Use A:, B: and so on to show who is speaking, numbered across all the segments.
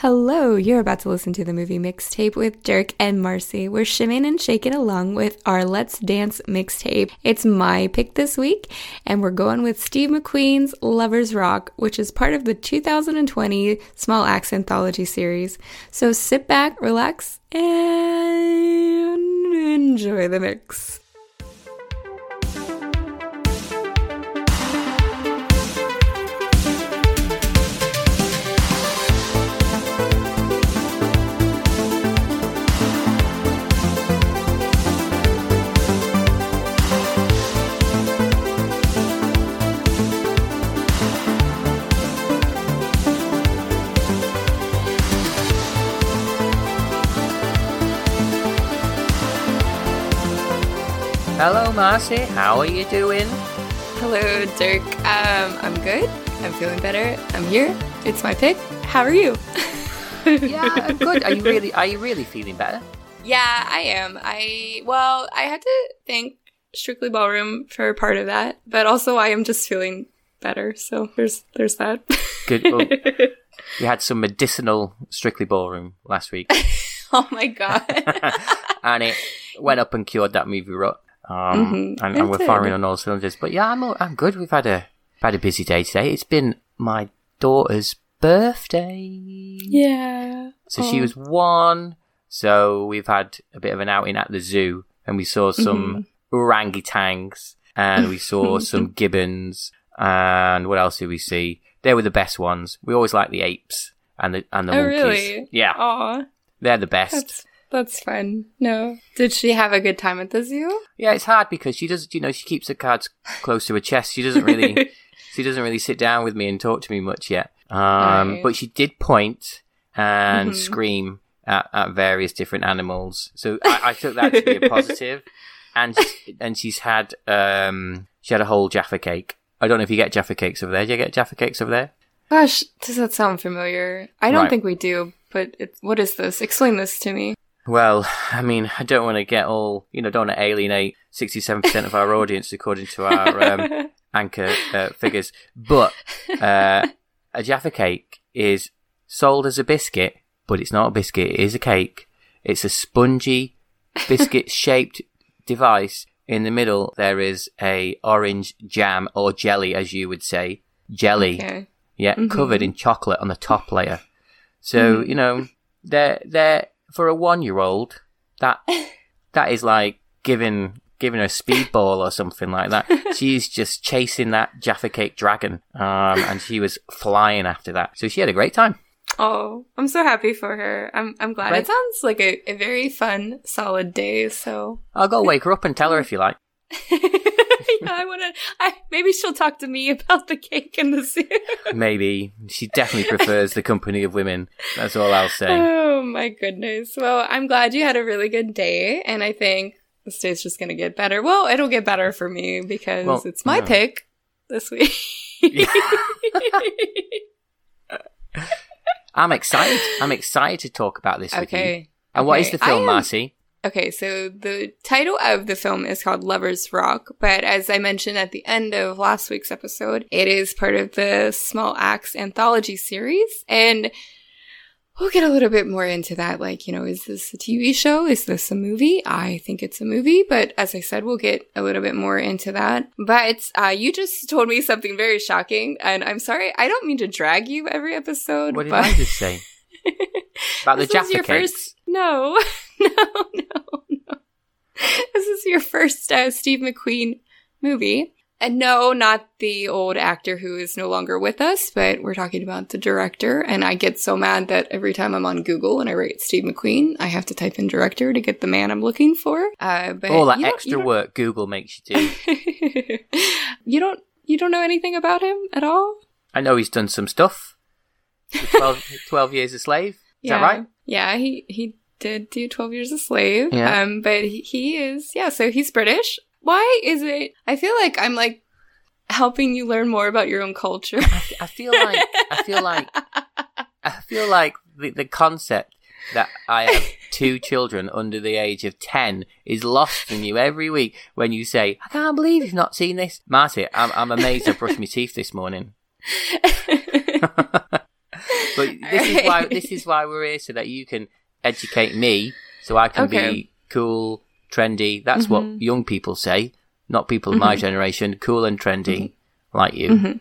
A: Hello, you're about to listen to the movie mixtape with Dirk and Marcie. We're shimming and shaking along with our Let's Dance mixtape. It's my pick this week, and we're going with Steve McQueen's Lovers Rock, which is part of the 2020 Small Axe Anthology series. So sit back, relax, and enjoy the mix.
B: Hello, Marcie. How are you doing?
A: Hello, Dirk. Um, I'm good. I'm feeling better. I'm here. It's my pick. How are you?
B: yeah, I'm good. Are you really? Are you really feeling better?
A: Yeah, I am. I well, I had to thank Strictly Ballroom for part of that, but also I am just feeling better. So there's there's that.
B: Good. Well, we had some medicinal Strictly Ballroom last week.
A: oh my god!
B: and it went up and cured that movie rut. Um, mm-hmm. and, and, we're firing on all cylinders. But yeah, I'm I'm good. We've had a had a busy day today. It's been my daughter's birthday.
A: Yeah.
B: So oh. she was one. So we've had a bit of an outing at the zoo, and we saw some mm-hmm. orangutans, and we saw some gibbons, and what else did we see? They were the best ones. We always like the apes and the and the
A: oh,
B: monkeys.
A: Really?
B: Yeah.
A: Aw.
B: They're the best.
A: That's that's fun. No. Did she have a good time at the zoo?
B: Yeah, it's hard because she does. You know, she keeps her cards close to her chest. She doesn't really. she doesn't really sit down with me and talk to me much yet. Um, right. But she did point and mm-hmm. scream at, at, various different animals. So I, I took that to be a positive. And and she's had um she had a whole Jaffa cake. I don't know if you get Jaffa cakes over there. Do you get Jaffa cakes over there?
A: Gosh, does that sound familiar? I don't right. think we do. But it, what is this? Explain this to me.
B: Well, I mean, I don't want to get all, you know, don't want to alienate 67% of our audience according to our um, anchor uh, figures. But uh, a Jaffa cake is sold as a biscuit, but it's not a biscuit, it is a cake. It's a spongy biscuit shaped device. In the middle, there is a orange jam or jelly, as you would say. Jelly. Okay. Yeah, mm-hmm. covered in chocolate on the top layer. So, mm-hmm. you know, they're, they're, for a one year old, that that is like giving giving her a speedball or something like that. She's just chasing that Jaffa Cake dragon, um, and she was flying after that. So she had a great time.
A: Oh, I'm so happy for her. I'm I'm glad. It sounds like a, a very fun, solid day. So
B: I'll go wake her up and tell her if you like.
A: Yeah, I want to. I maybe she'll talk to me about the cake and the zoo.
B: maybe she definitely prefers the company of women. That's all I'll say.
A: Oh my goodness. Well, I'm glad you had a really good day, and I think this day's just gonna get better. Well, it'll get better for me because well, it's my pick this week.
B: I'm excited. I'm excited to talk about this okay. with you. And okay. what is the film, Marcie?
A: Okay, so the title of the film is called Lovers Rock, but as I mentioned at the end of last week's episode, it is part of the Small Axe anthology series. And we'll get a little bit more into that. Like, you know, is this a TV show? Is this a movie? I think it's a movie, but as I said, we'll get a little bit more into that. But uh, you just told me something very shocking, and I'm sorry, I don't mean to drag you every episode.
B: What did
A: but...
B: I just say? About the Jaffa cakes? First...
A: No, no, no, no. This is your first uh, Steve McQueen movie. And no, not the old actor who is no longer with us, but we're talking about the director. And I get so mad that every time I'm on Google and I write Steve McQueen, I have to type in director to get the man I'm looking for. Uh, but
B: all that extra work Google makes you do.
A: you don't, you don't know anything about him at all?
B: I know he's done some stuff. 12, 12 years a slave. Is
A: yeah.
B: that right?
A: Yeah, he, he did do 12 Years a Slave. Yeah. Um, but he, he is, yeah, so he's British. Why is it? I feel like I'm like helping you learn more about your own culture.
B: I, I feel like, I feel like, I feel like the, the concept that I have two children under the age of 10 is lost in you every week when you say, I can't believe you've not seen this. Marty, I'm, I'm amazed I brushed my teeth this morning. but this is why this is why we're here so that you can educate me, so I can
A: Okay.
B: be cool, trendy. That's
A: Mhm.
B: what young people say, not people of my
A: Mhm.
B: generation. Cool and trendy,
A: Mm-hmm.
B: like you.
A: Mhm.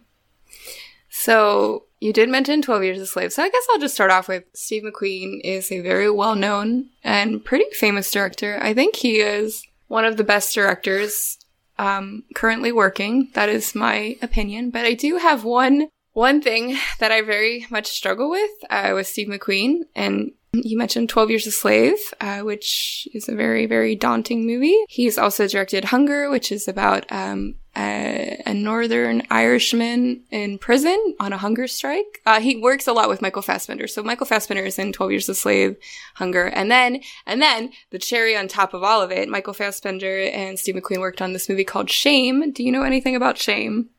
A: So you did mention 12 Years a Slave. So I guess I'll just start off with Steve McQueen is a very well known and pretty famous director. I think he is one of the best directors um, currently working. That is my opinion. But I do have one one thing that I very much struggle with uh, with Steve McQueen, and you mentioned 12 Years a Slave, uh, which is a very, very daunting movie. He's also directed Hunger, which is about um, a, a Northern Irishman in prison on a hunger strike. Uh, he works a lot with Michael Fassbender. So Michael Fassbender is in 12 Years a Slave, Hunger. And then, and then the cherry on top of all of it, Michael Fassbender and Steve McQueen worked on this movie called Shame. Do you know anything about Shame?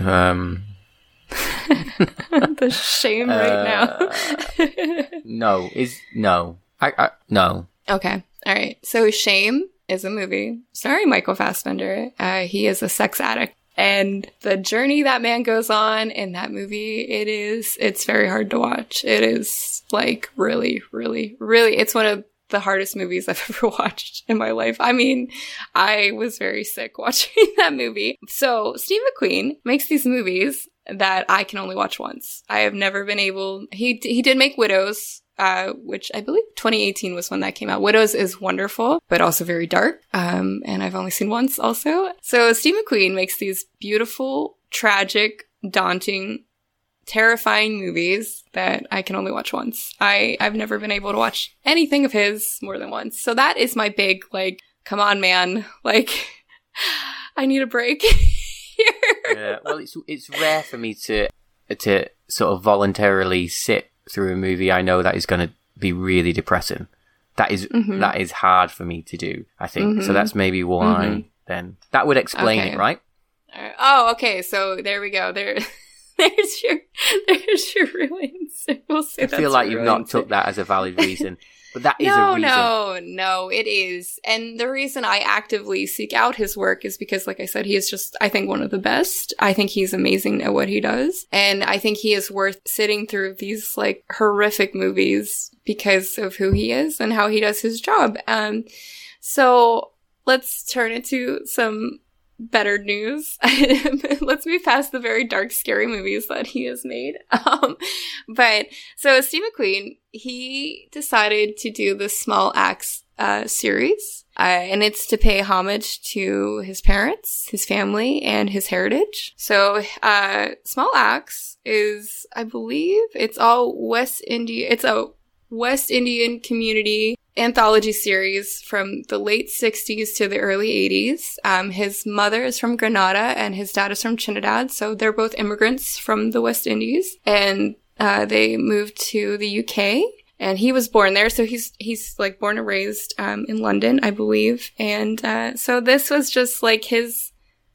B: Um,
A: the shame right now.
B: no, is no. I, I no.
A: Okay. All right. So Shame is a movie starring Michael Fassbender. Uh, he is a sex addict. And the journey that man goes on in that movie, it is, it's very hard to watch. It is like really, really, really, it's one of the hardest movies I've ever watched in my life. I mean, I was very sick watching that movie. So Steve McQueen makes these movies that I can only watch once. I have never been able, he, he did make Widows, uh, which I believe 2018 was when that came out. Widows is wonderful, but also very dark. Um, and I've only seen once also. So Steve McQueen makes these beautiful, tragic, daunting, terrifying movies that I can only watch once. I, I've never been able to watch anything of his more than once. So that is my big, like, come on, man. Like, I need a break.
B: Yeah, well, it's it's rare for me to to sort of voluntarily sit through a movie I know that is going to be really depressing. That is-
A: Mhm.
B: that is hard for me to do. I think so.
A: Mhm.
B: That's maybe why.
A: Mhm.
B: Then that would explain
A: Okay.
B: it, right?
A: Alright. Oh, okay. So there we go. There, there's your, there's your real answer. We'll
B: I feel like you've not took that as a valid reason, but that is a
A: No, no, no, it is. And the reason I actively seek out his work is because, like I said, he is just, I think, one of the best. I think he's amazing at what he does. And I think he is worth sitting through these, like, horrific movies because of who he is and how he does his job. Um, so let's turn it to some better news. let's move past the very dark, scary movies that he has made. Um, but so Steve McQueen, he decided to do the Small Axe uh, series, uh, and it's to pay homage to his parents, his family, and his heritage. So, uh, Small Axe is, I believe, it's all West India. It's a West Indian community anthology series from the late 60s to the early 80s. Um, his mother is from Grenada and his dad is from Trinidad. So they're both immigrants from the West Indies and uh, they moved to the UK and he was born there. So he's, he's like born and raised um, in London, I believe. And uh, so this was just like his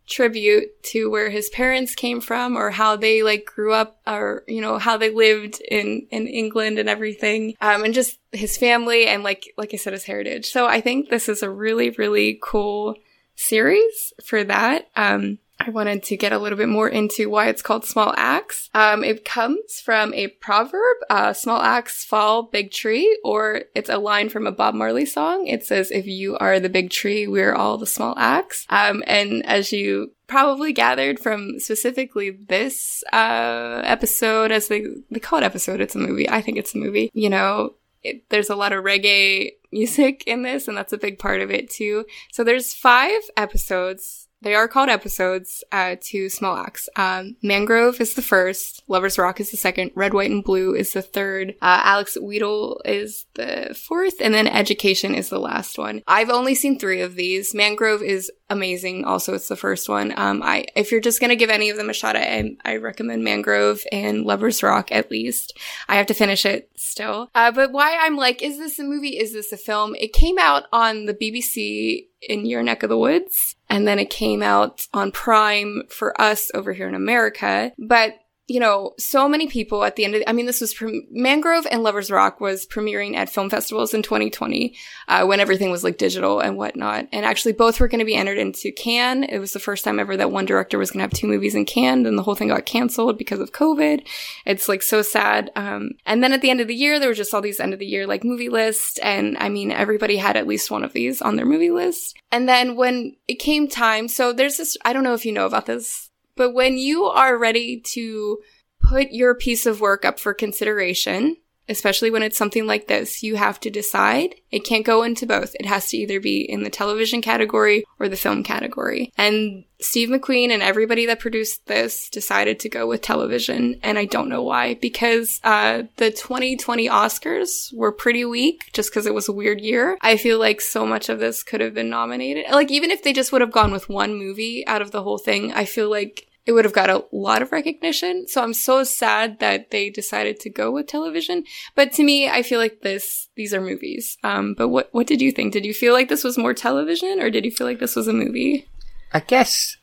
A: tribute to where his parents came from or how they like grew up or you know how they lived in in England and everything um and just his family and like like I said his heritage so I think this is a really really cool series for that um I wanted to get a little bit more into why it's called small axe. Um, it comes from a proverb, uh, small axe fall big tree, or it's a line from a Bob Marley song. It says, if you are the big tree, we're all the small axe. Um, and as you probably gathered from specifically this, uh, episode, as they, they call it episode, it's a movie. I think it's a movie. You know, it, there's a lot of reggae music in this, and that's a big part of it too. So there's five episodes. They are called episodes uh, to Small Axe. Um, Mangrove is the first. Lover's Rock is the second. Red, White, and Blue is the third. Uh, Alex Wheatle is the fourth. And then Education is the last one. I've only seen three of these. Mangrove is amazing. Also, it's the first one. Um, I if you're just gonna give any of them a shot, I, I recommend Mangrove and Lover's Rock at least. I have to finish it still. Uh, but why I'm like, is this a movie? Is this a film? It came out on the BBC in your neck of the woods, and then it came out on Prime for us over here in America. But you know, so many people at the end of, I mean, this was, pre- Mangrove and Lover's Rock was premiering at film festivals in 2020, uh, when everything was like digital and whatnot. And actually both were going to be entered into Cannes. It was the first time ever that one director was going to have two movies in Cannes and the whole thing got canceled because of COVID. It's like so sad. Um, and then at the end of the year, there were just all these end of the year like movie lists. And I mean, everybody had at least one of these on their movie list. And then when it came time, so there's this, I don't know if you know about this but when you are ready to put your piece of work up for consideration, especially when it's something like this, you have to decide. It can't go into both. It has to either be in the television category or the film category. And Steve McQueen and everybody that produced this decided to go with television. And I don't know why, because uh, the 2020 Oscars were pretty weak just because it was a weird year. I feel like so much of this could have been nominated. Like, even if they just would have gone with one movie out of the whole thing, I feel like it would have got a lot of recognition. So I'm so sad that they decided to go with television. But to me, I feel like this, these are movies. Um, but what, what did you think? Did you feel like this was more television or did you feel like this was a movie?
B: I guess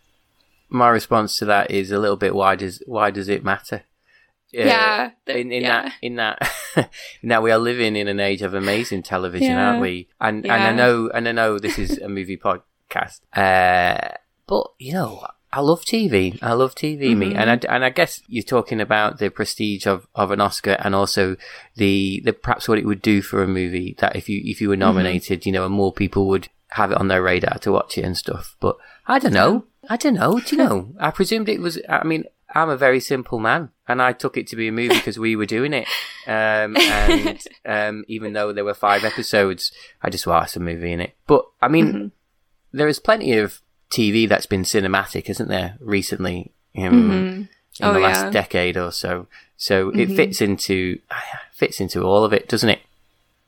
B: my response to that is a little bit why does, why does it matter?
A: Uh, yeah.
B: in, in
A: yeah.
B: that, in that, in that we are living in an age of amazing television,
A: Yeah.
B: aren't we? And,
A: Yeah.
B: and I know, and I know this is a movie podcast. Uh, but you know, I love TV. I love TV, me,
A: Mhm.
B: and I, and I guess you're talking about the prestige of, of an Oscar, and also the the perhaps what it would do for a movie that if you if you were nominated, you know, and more people would have it on their radar to watch it and stuff. But I don't know. I don't know. Do you know? I presumed it was. I mean, I'm a very simple man, and I took it to be a movie because we were doing it. Um, and um, even though there were five episodes, I just watched a movie in it. But I mean,
A: Mhm.
B: there is plenty of TV that's been cinematic, isn't there, recently um,
A: Mhm.
B: in
A: Oh,
B: the last
A: yeah.
B: decade or so? So it
A: Mhm.
B: fits into fits into all of it, doesn't it?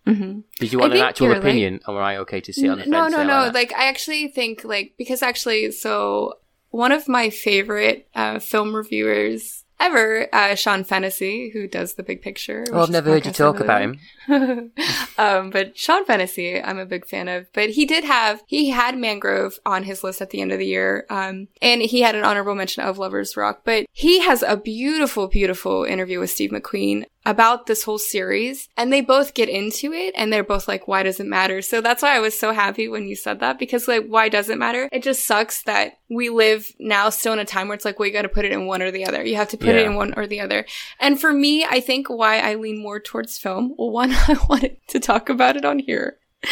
A: Mhm.
B: Did you want an actual
A: like-
B: opinion, or am I okay to sit on the
A: no,
B: fence?
A: no, no.
B: like?
A: Like, I actually think, like, because actually, so one of my favorite uh, film reviewers ever, uh, Sean Fennessy, who does the big picture. which
B: I've never heard you talk about him.
A: um, but Sean Fennessy, I'm a big fan of. But he did have he had Mangrove on his list at the end of the year, um, and he had an honorable mention of Lovers Rock. But he has a beautiful, beautiful interview with Steve McQueen about this whole series, and they both get into it, and they're both like, "Why does it matter?" So that's why I was so happy when you said that because like, why does it matter? It just sucks that we live now still in a time where it's like, well, you got to put it in one or the other. You have to put it in one or the other. And for me, I think why I lean more towards film. Well, one, I wanted to talk about it on here.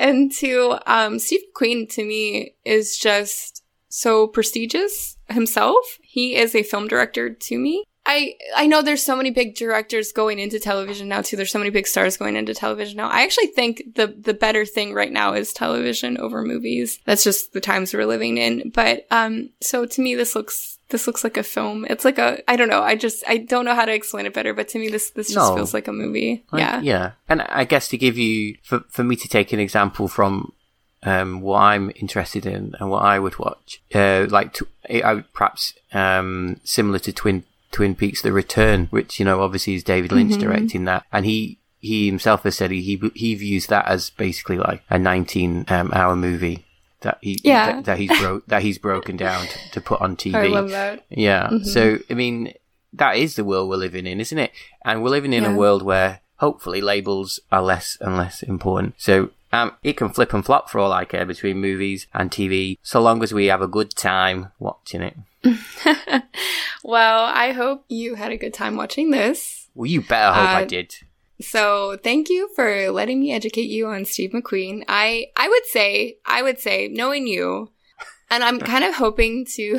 A: And two, um, Steve McQueen to me is just so prestigious himself. He is a film director to me. I, I know there's so many big directors going into television now too. There's so many big stars going into television now. I actually think the the better thing right now is television over movies. That's just the times we're living in. But um so to me this looks this looks like a film. It's like a I don't know. I just I don't know how to explain it better, but to me this this just
B: No.
A: feels like a movie.
B: Like,
A: yeah.
B: yeah. And I guess to give you, for, for me to take an example from um, what I'm interested in and what I would watch, uh, like I would perhaps um, similar to Twin Twin Peaks: The Return, which you know obviously is David Lynch
A: Mhm.
B: directing that, and he he himself has said he he, he views that as basically like a 19 um, hour movie. That he
A: Yeah.
B: that, that he's broke that he's broken down to, to put on TV.
A: I love that.
B: Yeah.
A: Mhm.
B: So, I mean, that is the world we're living in, isn't it? And we're living in
A: Yeah.
B: a world where hopefully labels are less and less important. So, um, it can flip and flop for all I care between movies and TV, so long as we have a good time watching it.
A: well, I hope you had a good time watching this.
B: Well, you better hope I
A: Uh,
B: did.
A: So thank you for letting me educate you on Steve McQueen. I I would say I would say knowing you, and I'm kind of hoping to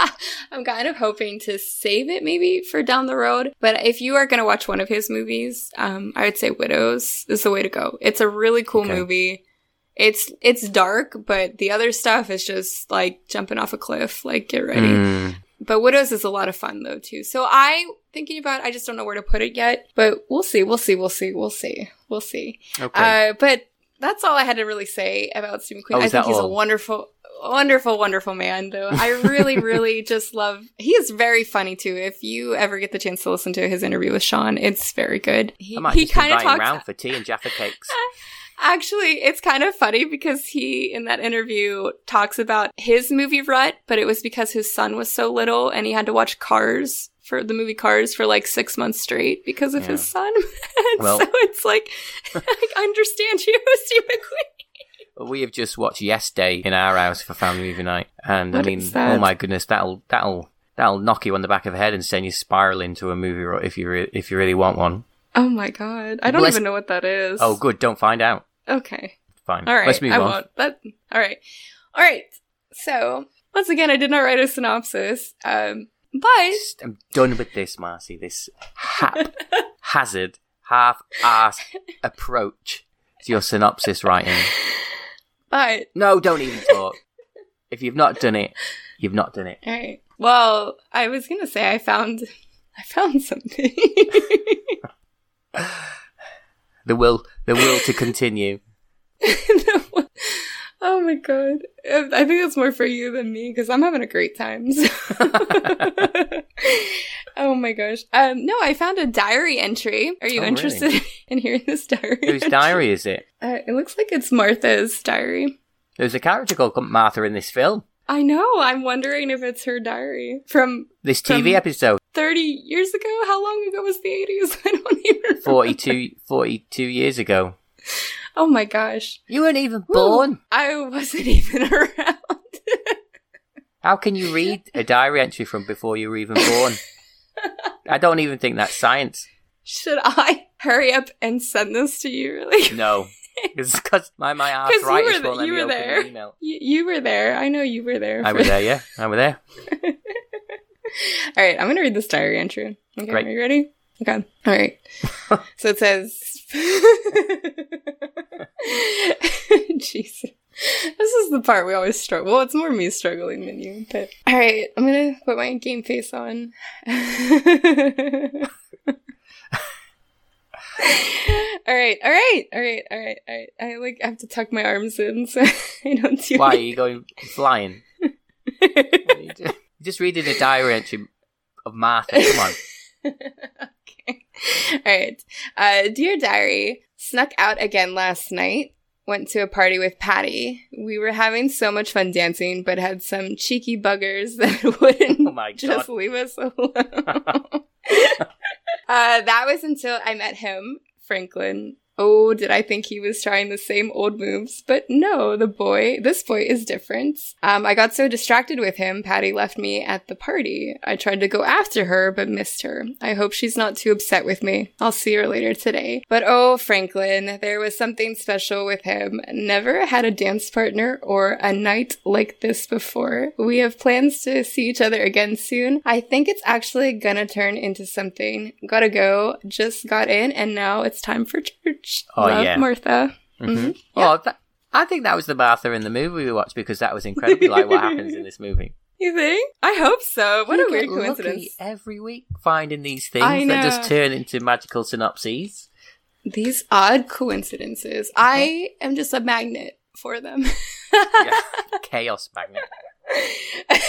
A: I'm kind of hoping to save it maybe for down the road. But if you are gonna watch one of his movies, um, I would say Widows is the way to go. It's a really cool
B: Okay.
A: movie. It's it's dark, but the other stuff is just like jumping off a cliff. Like get ready.
B: Mm,
A: But Widows is a lot of fun though too. So I thinking about I just don't know where to put it yet. But we'll see, we'll see, we'll see, we'll see. We'll see.
B: okay.
A: Uh but that's all I had to really say about Steve McQueen.
B: Oh,
A: I think he's a wonderful wonderful, wonderful man though. I really, really just love he is very funny too. If you ever get the chance to listen to his interview with Sean, it's very good. He,
B: I might
A: he kind of talks
B: round for tea and Jaffa cakes.
A: Actually, it's kind of funny because he, in that interview, talks about his movie rut, but it was because his son was so little and he had to watch Cars for the movie Cars for like six months straight because of his son.
B: Well-
A: so it's like, I understand you, Steve McQueen.
B: We have just watched Yes Day in our house for family movie night, and
A: What
B: I mean, oh my goodness, that'll that'll that'll knock you on the back of the head and send you spiral into a movie ro- if you re- if you really want one.
A: Oh my god. I don't
B: Bless-
A: even know what that is.
B: Oh, good, don't find out.
A: Okay.
B: Fine,
A: All right.
B: let's move
A: I
B: on.
A: won't. That. All right. All right. So once again, I did not write a synopsis. Um, but
B: Just- I'm done with this, Marcie. This hap, hazard, half-assed approach to your synopsis writing.
A: but
B: No, don't even talk. if you've not done it, you've not done it.
A: all right. Well, I was gonna say I found I found something.
B: The will, the will to continue.
A: oh my god. I think it's more for you than me because I'm having a great time. so- oh my gosh. Um, no, I found a diary entry. Are you
B: Oh, really?
A: interested in hearing this diary?
B: Whose
A: entry?
B: diary is it?
A: Uh, it looks like it's Martha's diary.
B: There's a character called Martha in this film.
A: I know. I'm wondering if it's her diary from
B: This TV
A: From-
B: episode,
A: 30 years ago. How long ago was the 80s? I don't even remember.
B: 42, 42 years ago.
A: Oh my gosh.
B: You weren't even born.
A: I wasn't even around.
B: How can you read a diary entry from before you were even born? I don't even think that's science.
A: Should I hurry up and send this to you really?
B: No. Because my, my
A: you
B: arthritis
A: were the-
B: won't let
A: you
B: me
A: were
B: open
A: there.
B: the email.
A: You, you were there. I know you were there.
B: I was there, yeah. I was there.
A: All right, I'm going to read this diary entry. Okay,
B: Great.
A: are you ready? Okay. All right. so it says Jesus. This is the part we always struggle. Well, it's more me struggling than you, but all right, I'm going to put my game face on. all right, all right, all right, all right, all right. I like have to tuck my arms in so I don't do
B: Why are you going flying? You just reading a diary entry of Martha. Come on.
A: okay. All right. Uh, Dear Diary, snuck out again last night. Went to a party with Patty. We were having so much fun dancing, but had some cheeky buggers that wouldn't
B: Oh my
A: just leave us alone. uh, that was until I met him, Franklin. Oh, did I think he was trying the same old moves? But no, the boy, this boy is different. Um, I got so distracted with him, Patty left me at the party. I tried to go after her, but missed her. I hope she's not too upset with me. I'll see her later today. But oh, Franklin, there was something special with him. Never had a dance partner or a night like this before. We have plans to see each other again soon. I think it's actually gonna turn into something. Gotta go. Just got in, and now it's time for church.
B: Oh,
A: Love,
B: yeah.
A: Martha.
B: hmm
A: Mhm.
B: Well, that, I think that was the Martha in the movie we watched because that was incredibly like what happens in this movie.
A: You think? I hope so. What
B: You
A: a weird coincidence.
B: Every week, finding these things that just turn into magical synopses.
A: These odd coincidences. I am just a magnet for them.
B: Yeah. Chaos magnet.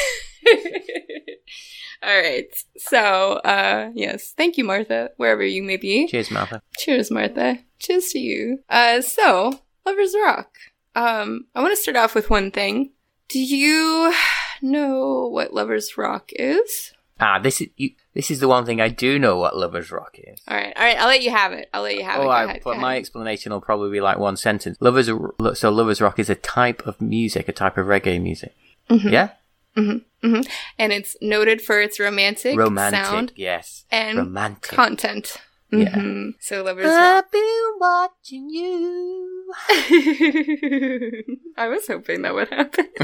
A: All right. So, uh, yes. Thank you, Martha, wherever you may be.
B: Cheers, Martha.
A: Cheers, Martha. Cheers to you. Uh, so, Lovers Rock. Um, I want to start off with one thing. Do you know what Lovers Rock is?
B: Ah, this is you, this is the one thing I do know what Lovers Rock is.
A: All right, all right. I'll let you have it. I'll let you have it.
B: Oh,
A: Go
B: I,
A: ahead,
B: but my explanation will probably be like one sentence. Lovers, so Lovers Rock is a type of music, a type of reggae music.
A: Mhm.
B: Yeah,
A: and it's noted for its romantic,
B: romantic.
A: sound
B: Yes,
A: and
B: romantic.
A: content.
B: Yeah.
A: Mhm. So Lovers Rock.
B: I've been watching you.
A: I was hoping that would happen.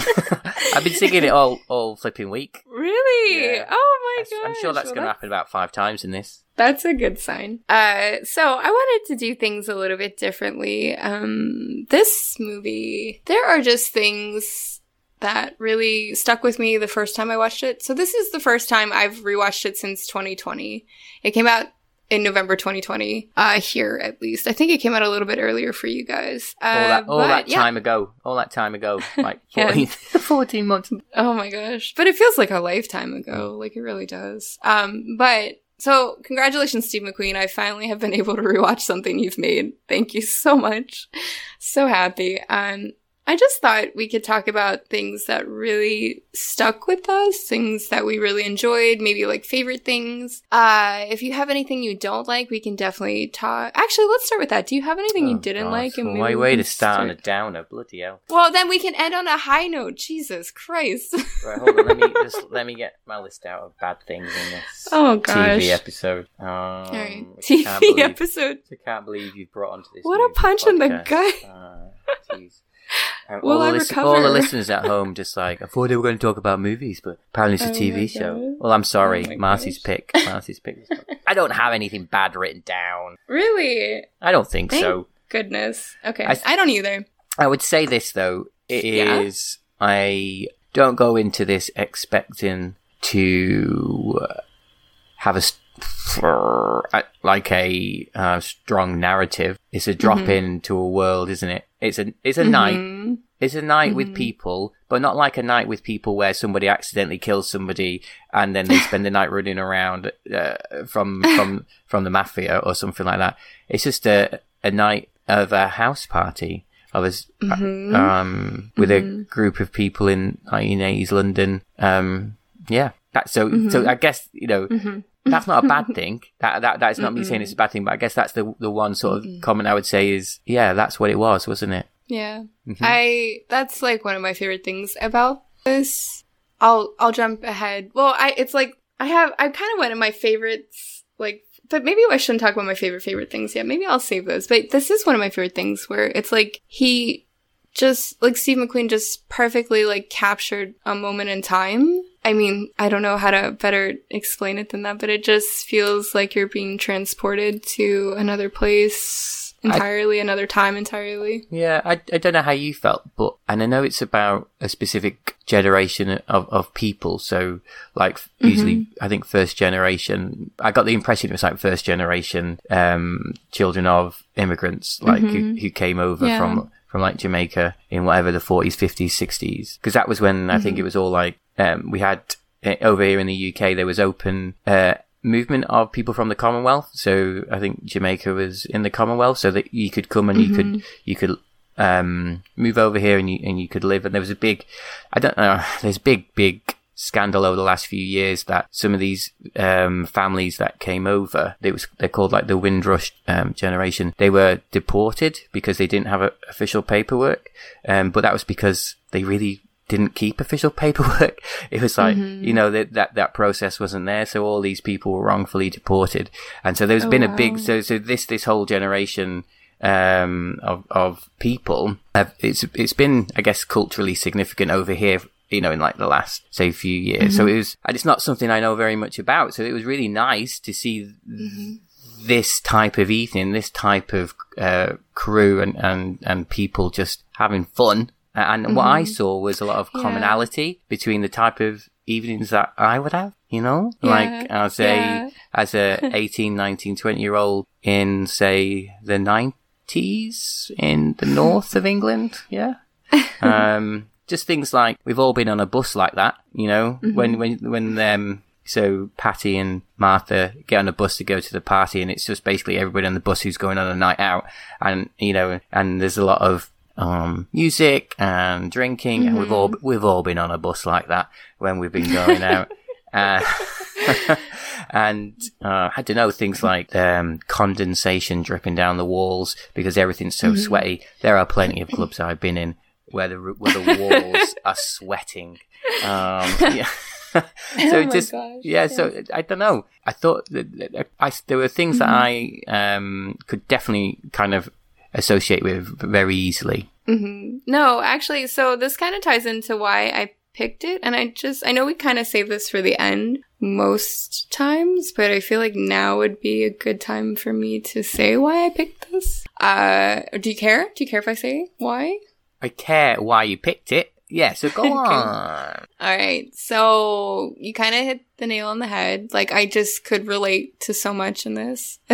B: I've been singing it all all flipping week.
A: really?
B: Yeah.
A: Oh my
B: That's-
A: god!
B: I'm sure that's going to happen about five times in this.
A: That's a good sign. Uh, so I wanted to do things a little bit differently. Um, this movie, there are just things that really stuck with me the first time I watched it. So this is the first time I've rewatched it since 2020. It came out in November 2020, uh, here at least. I think it came out a little bit earlier for you guys. Uh,
B: all that, all
A: but
B: that
A: yeah.
B: time ago. All that time ago. Like
A: Yeah.
B: 14, 14 months.
A: Oh my gosh. But it feels like a lifetime ago. Like it really does. Um, but so congratulations, Steve McQueen. I finally have been able to rewatch something you've made. Thank you so much. So happy. Um, I just thought we could talk about things that really stuck with us, things that we really enjoyed, maybe like favorite things. Uh, if you have anything you don't like, we can definitely talk. Actually, let's start with that. Do you have anything you
B: Oh,
A: didn't
B: gosh.
A: like? Maybe
B: my way to start on a downer, bloody hell.
A: Well, then we can end on a high note. Jesus Christ.
B: Right, hold on. Let me just let me get my list out of bad things in this
A: oh gosh.
B: TV episode. Um,
A: All right.
B: which I
A: TV
B: believe-
A: episode.
B: I can't believe you brought onto this.
A: What a punch in the gut.
B: Uh,
A: Will
B: all,
A: I
B: the listen- all the listeners at home just like, I thought they were going to talk about movies, but apparently it's a
A: Oh my
B: TV show.
A: God.
B: Well, I'm sorry,
A: Oh my
B: Marcie's
A: gosh.
B: pick. Marcie's pick. I don't have anything bad written down.
A: Really?
B: I don't think
A: Thank
B: so.
A: Goodness. Okay.
B: I-
A: I, don't either.
B: I would say this though, it
A: Yeah?
B: is I don't go into this expecting to uh, have a uh, like a uh, strong narrative. It's a drop
A: Mhm.
B: into a world, isn't it? It's a it's a night.
A: Mhm.
B: It's a night with
A: Mhm.
B: people, but not like a night with people where somebody accidentally kills somebody and then they spend the night running around uh, from from from the mafia or something like that. It's just a a night of a house party of us
A: Mhm.
B: um with a
A: Mhm.
B: group of people in 1980s London. Um, yeah. That, so so
A: Mhm.
B: I guess you know
A: Mhm.
B: That's not a bad thing. That that that's not me saying it's a bad thing, but I guess that's the the one sort of
A: Mm-mm.
B: comment I would say is yeah, that's what it was, wasn't it?
A: Yeah.
B: Mhm.
A: I that's like one of my favorite things about this. I'll I'll jump ahead. Well, I it's like I have I kind of one of my favorites like but maybe I shouldn't talk about my favorite favorite things yet. Maybe I'll save those. But this is one of my favorite things where it's like he just like Steve McQueen just perfectly like captured a moment in time. I mean, I don't know how to better explain it than that, but it just feels like you're being transported to another place entirely, another time entirely.
B: Yeah, I, I don't know how you felt, but and I know it's about a specific generation of, of people. So, like usually, I think first generation. I got the impression it was like first generation um, children of immigrants, like who, who came over
A: Yeah.
B: from from like Jamaica in whatever the forties, fifties, sixties. Because that was when I think it was all like um, we had uh, over here in the UK there was open. Uh, movement of people from the Commonwealth. So I think Jamaica was in the Commonwealth, so that you could come and you could you could um, move over here and you and you could live. And there was a big, I don't know, there's big big scandal over the last few years that some of these um, families that came over, they was they're called like the Windrush um, generation. They were deported because they didn't have a, official paperwork, um, but that was because they really didn't keep official paperwork. It was like, you know, that, that, that process wasn't there. So all these people were wrongfully deported. And so there's
A: Oh,
B: been a big, so, so this, this whole generation, um, of, of people, have, it's, it's been, I guess, culturally significant over here. You know, in like the last, say, few years. So it was, and it's not something I know very much about. So it was really nice to see this type of evening, this type of uh, crew and, and, and people just having fun. And what I saw was a lot of
A: Yeah.
B: commonality between the type of evenings that I would have, you know,
A: Yeah.
B: like as a,
A: Yeah.
B: as a 18, 19, 20 year old in say the 90s in the north of England. Yeah. Um, just things like we've all been on a bus like that, you know, when, when, when, um, so Patty and Martha get on a bus to go to the party and it's just basically everybody on the bus who's going on a night out and, you know, and there's a lot of, um, music and drinking and we've all, we've all been on a bus like that when we've been going out. Uh, and uh, I don't know things like um, condensation dripping down the walls because everything's so sweaty. There are plenty of clubs I've been in where the where the walls are sweating. Um, yeah. so
A: Oh my
B: just
A: gosh,
B: yeah. So I don't know. I thought that, I, there were things that I um, could definitely kind of associate with very easily.
A: hmm No, actually, so this kind of ties into why I picked it. And I just, I know we kind of save this for the end most times, but I feel like now would be a good time for me to say why I picked this. Uh, do you care? Do you care if I say why?
B: I care why you picked it. Yeah. So go on.
A: All right. So you kind of hit the nail on the head. Like I just could relate to so much in this.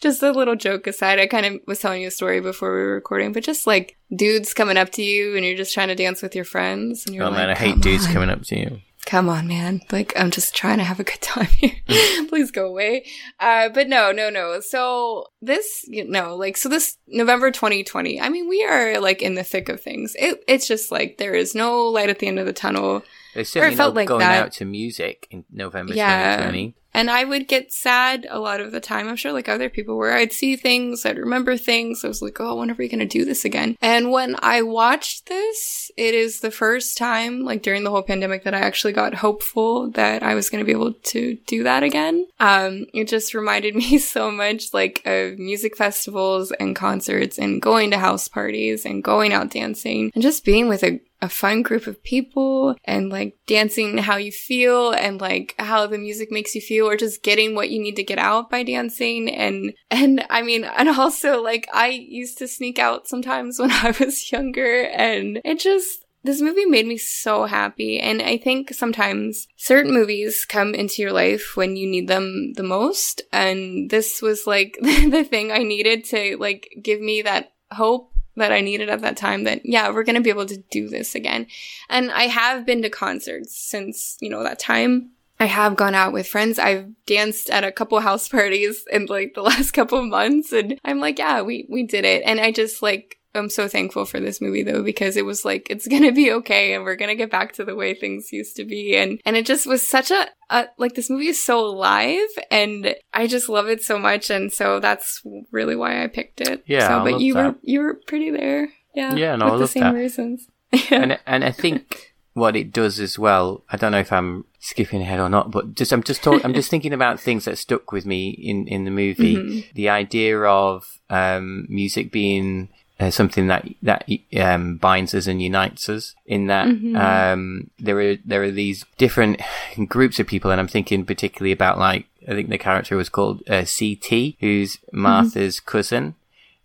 A: just a little joke aside, I kind of was telling you a story before we were recording, but just like dudes coming up to you and you're just trying to dance with your friends and you're
B: Oh
A: like,
B: man, I hate dudes
A: on."
B: coming up to you.
A: Come on, man. Like, I'm just trying to have a good time here. Please go away. Uh, but no, no, no. So this, you know, like, so this November 2020, I mean, we are like in the thick of things. It, it's just like there is no light at the end of the tunnel.
B: There's certainly
A: felt like
B: going
A: that.
B: out to music in November
A: Yeah.
B: 2020.
A: And I would get sad a lot of the time. I'm sure like other people where I'd see things, I'd remember things. I was like, oh, when are we going to do this again? And when I watched this, it is the first time, like during the whole pandemic, that I actually got hopeful that I was going to be able to do that again. Um, it just reminded me so much like of music festivals and concerts and going to house parties and going out dancing and just being with a a fun group of people and like dancing how you feel and like how the music makes you feel or just getting what you need to get out by dancing. And and I mean and also like I used to sneak out sometimes when I was younger and it just this movie made me so happy. And I think sometimes certain movies come into your life when you need them the most. And this was like the thing I needed to like give me that hope that I needed at that time that, yeah, we're going to be able to do this again. And I have been to concerts since, you know, that time. I have gone out with friends. I've danced at a couple house parties in like the last couple months. And I'm like, yeah, we, we did it. And I just like, I'm so thankful for this movie though, because it was like, it's gonna be okay and we're gonna get back to the way things used to be. And, and it just was such a, a like this movie is so alive and I just love it so much. And so that's really why I picked it.
B: Yeah,
A: So, but you
B: that.
A: were, you were pretty there. Yeah.
B: Yeah, no,
A: with
B: I
A: the same
B: that.
A: reasons.
B: and and I think what it does as well. I don't know if I'm skipping ahead or not, but just I'm just talk, I'm just thinking about things that stuck with me in in the movie.
A: Mhm.
B: The idea of um, music being uh, something that that um, binds us and unites us. In that
A: Mhm.
B: um, there are there are these different groups of people, and I'm thinking particularly about like I think the character was called uh, CT, who's Martha's cousin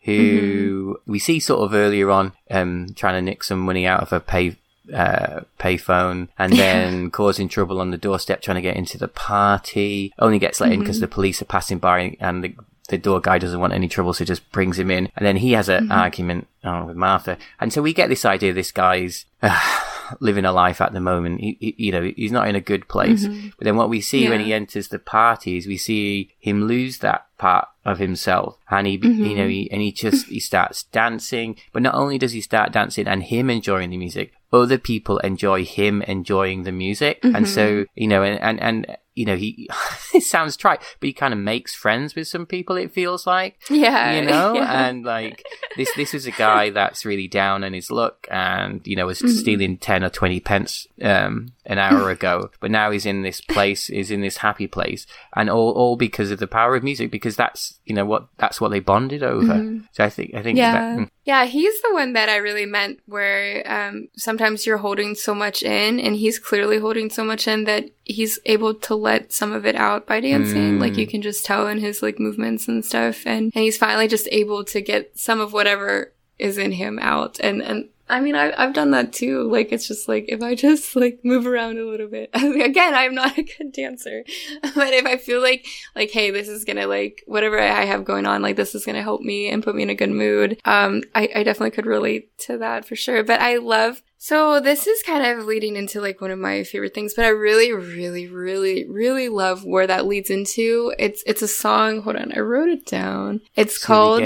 B: who we see sort of earlier on um, trying to nick some money out of a pay uh, payphone and then causing trouble on the doorstep trying to get into the party. Only gets let in because the police are passing by and the the door guy doesn't want any trouble, so just brings him in. And then he has an argument uh, with Martha. And so we get this idea this guy's uh, living a life at the moment. He, he, you know, he's not in a good place. But then what we see when he enters the party is we see him lose that part of himself and he you know he, and he just he starts dancing but not only does he start dancing and him enjoying the music other people enjoy him enjoying the music and so you know and and, and you know he it sounds trite but he kind of makes friends with some people it feels like
A: Yeah.
B: you know
A: Yeah.
B: and like this this is a guy that's really down on his luck and you know was stealing 10 or 20 pence um an hour ago but now he's in this place is in this happy place and all all because of the power of music because that's you know what that's what they bonded over so i think i think
A: Yeah.
B: that, mm,
A: Yeah, he's the one that I really meant where um, sometimes you're holding so much in, and he's clearly holding so much in that he's able to let some of it out by dancing. Like you can just tell in his like movements and stuff, and, and he's finally just able to get some of whatever is in him out. And and I mean, I, I've done that too. Like it's just like if I just like move around a little bit. Again, I'm not a good dancer, but if I feel like like hey, this is gonna like whatever I have going on, like this is gonna help me and put me in a good mood. Um, I, I definitely could relate to that for sure. But I love so this is kind of leading into like one of my favorite things, but I really, really, really, really love where that leads into. It's it's a song. Hold on, I wrote it down. It's called.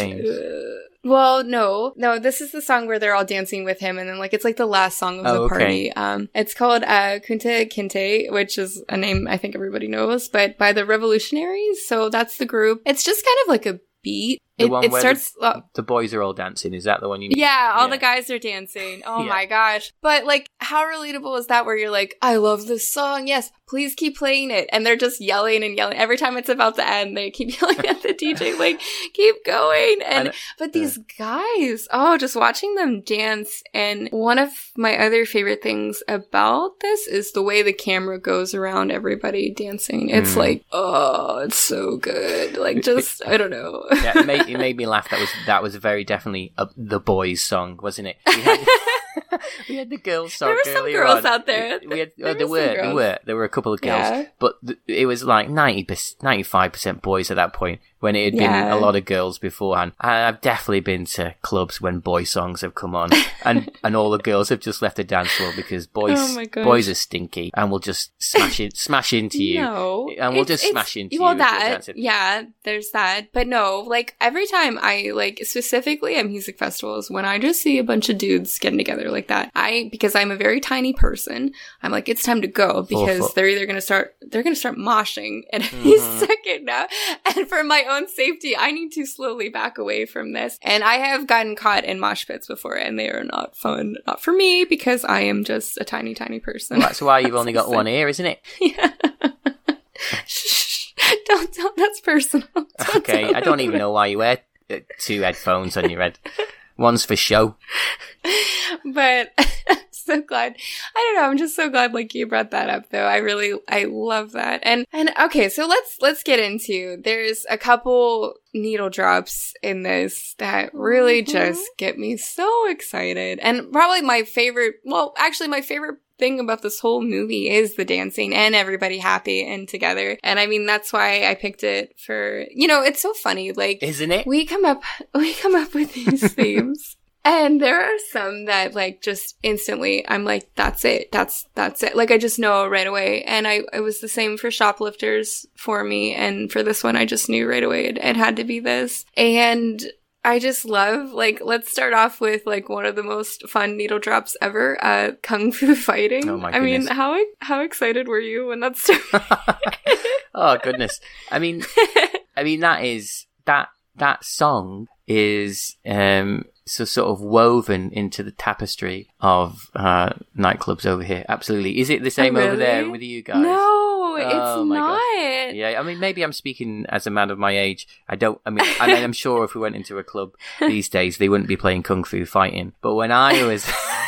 A: Well, no, no. This is the song where they're all dancing with him, and then like it's like the last song of
B: Oh,
A: the
B: okay.
A: party. Um, it's called uh, Kunta Kinte, which is a name I think everybody knows, but by the Revolutionaries. So that's the group. It's just kind of like a beat.
B: The
A: It,
B: one
A: it
B: where
A: starts. uh,
B: the boys are all dancing is that the one you mean
A: yeah, all the guys are dancing. Oh
B: Yeah.
A: my gosh. But like, how relatable is that where you're like, I love this song. Yes, please keep playing it. And they're just yelling and yelling. Every time it's about to end, they keep yelling at the DJ, like, keep going. And,
B: And-
A: but these guys, oh, just watching them dance. And one of my other favorite things about this is the way the camera goes around everybody dancing. It's
B: Mm.
A: like, oh, it's so good. Like, just, I don't know.
B: yeah, it made, me laugh. That was that was very definitely a, the boys' song, wasn't it? We had, we had the girls'.
A: There were some girls
B: on.
A: out there.
B: We had,
A: There
B: oh, there
A: were
B: were, there were, there were a couple of girls,
A: Yeah.
B: but th- it was like 90 95 percent boys at that point. when it had
A: Yeah.
B: been a lot of girls beforehand. And I've definitely been to clubs when boy songs have come on, and and all the girls have just left the dance floor because boys
A: Oh
B: boys are stinky and will just smash it smash into you.
A: No,
B: and we'll just smash into
A: well,
B: you.
A: that yeah, there's that. But no, like every time I like specifically at music festivals, when I just see a bunch of dudes getting together like that, I because I'm a very tiny person, I'm like it's time to go because they're either gonna start they're gonna start moshing at any
B: Mhm.
A: second now, and for my own safety, I need to slowly back away from this. And I have gotten caught in mosh pits before, and they are not fun, not for me because I am just a tiny, tiny person.
B: Well, that's why you've
A: That's
B: only got one ear, isn't it?
A: Yeah. Shh, don't, don't, that's personal. Don't
B: Okay,
A: tell
B: I don't even know why you wear uh, two headphones on your head. One's for show.
A: But so glad. I don't know. I'm just so glad like you brought that up though. I really, I love that. And, and okay, so let's, let's get into, there's a couple needle drops in this that really
B: Mhm.
A: just get me so excited. And probably my favorite, well, actually my favorite thing about this whole movie is the dancing and everybody happy and together. And I mean, that's why I picked it for, you know, it's so funny. Like,
B: Isn't it?
A: we come up we come up with these themes and there are some that like just instantly i'm like that's it that's that's it like i just know right away and i it was the same for shoplifters for me and for this one i just knew right away it, it had to be this and I just love like let's start off with like one of the most fun needle drops ever, uh kung fu fighting.
B: Oh my
A: I mean,
B: goodness.
A: how how excited were you when that started?
B: oh goodness. I mean, I mean that is that that song is um so sort of woven into the tapestry of uh nightclubs over here. Absolutely. Is it the same over there
A: Oh,
B: with you guys?
A: no, it's
B: Oh gosh.
A: not.
B: Yeah, I mean, maybe I'm speaking as a man of my age. I don't. I mean, I mean, I'm sure if we went into a club these days, they wouldn't be playing kung fu fighting. But when I was,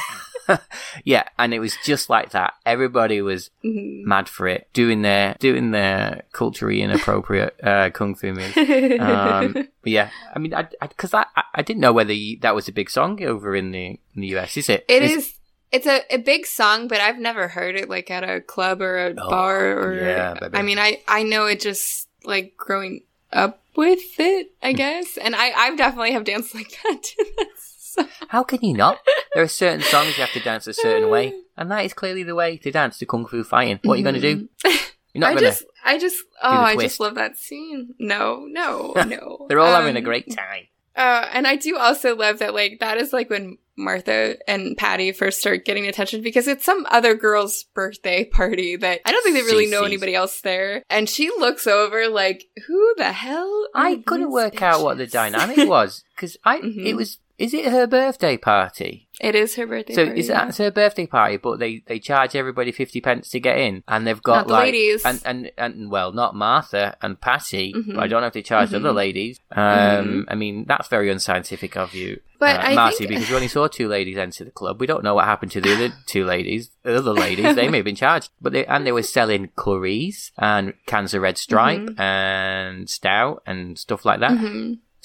B: yeah, and it was just like that. Everybody was
A: Mhm.
B: mad for it, doing their doing their culturally inappropriate uh, kung fu moves. Um, but yeah, I mean, because I, I I didn't know whether you, that was a big song over in the in the US. Is it?
A: It is. It's a, a big song, but I've never heard it like at a club or a
B: Oh,
A: bar or.
B: yeah, baby.
A: I mean, I I know it just like growing up with it, I
B: Hmm.
A: guess, and I I definitely have danced like that to this.
B: How can you not? There are certain songs you have to dance a certain way, and that is clearly the way to dance to kung fu fighting. What are you going to do? You're not
A: I
B: going to.
A: just I just oh I
B: twist.
A: just love that scene. No, no, no.
B: They're all having a
A: Um,
B: great time.
A: Uh, and I do also love that, like, that is like when Martha and Patty first start getting attention because it's some other girl's birthday party that I don't think they really know
B: Cece's.
A: anybody else there. And she looks over like, who the hell? are
B: I couldn't
A: these
B: work out what the
A: bitches?"
B: dynamic was because I
A: Mhm.
B: it was. Is it her birthday party?
A: It is her birthday
B: so
A: party.
B: is that it's her birthday party? But they they charge everybody fifty pence to get in, and they've got
A: Not the
B: like
A: ladies.
B: and and and well, not Martha and Patty.
A: Mhm.
B: But I don't know if they charge the
A: Mhm.
B: other ladies. Um, I mean that's very unscientific of you,
A: But
B: uh, Marcie,
A: think-
B: because we only saw two ladies enter the club. We don't know what happened to the other two ladies. The other ladies, they may have been charged, but they and they were selling curries and cans of Red Stripe
A: Mm-hmm.
B: and stout and stuff like that.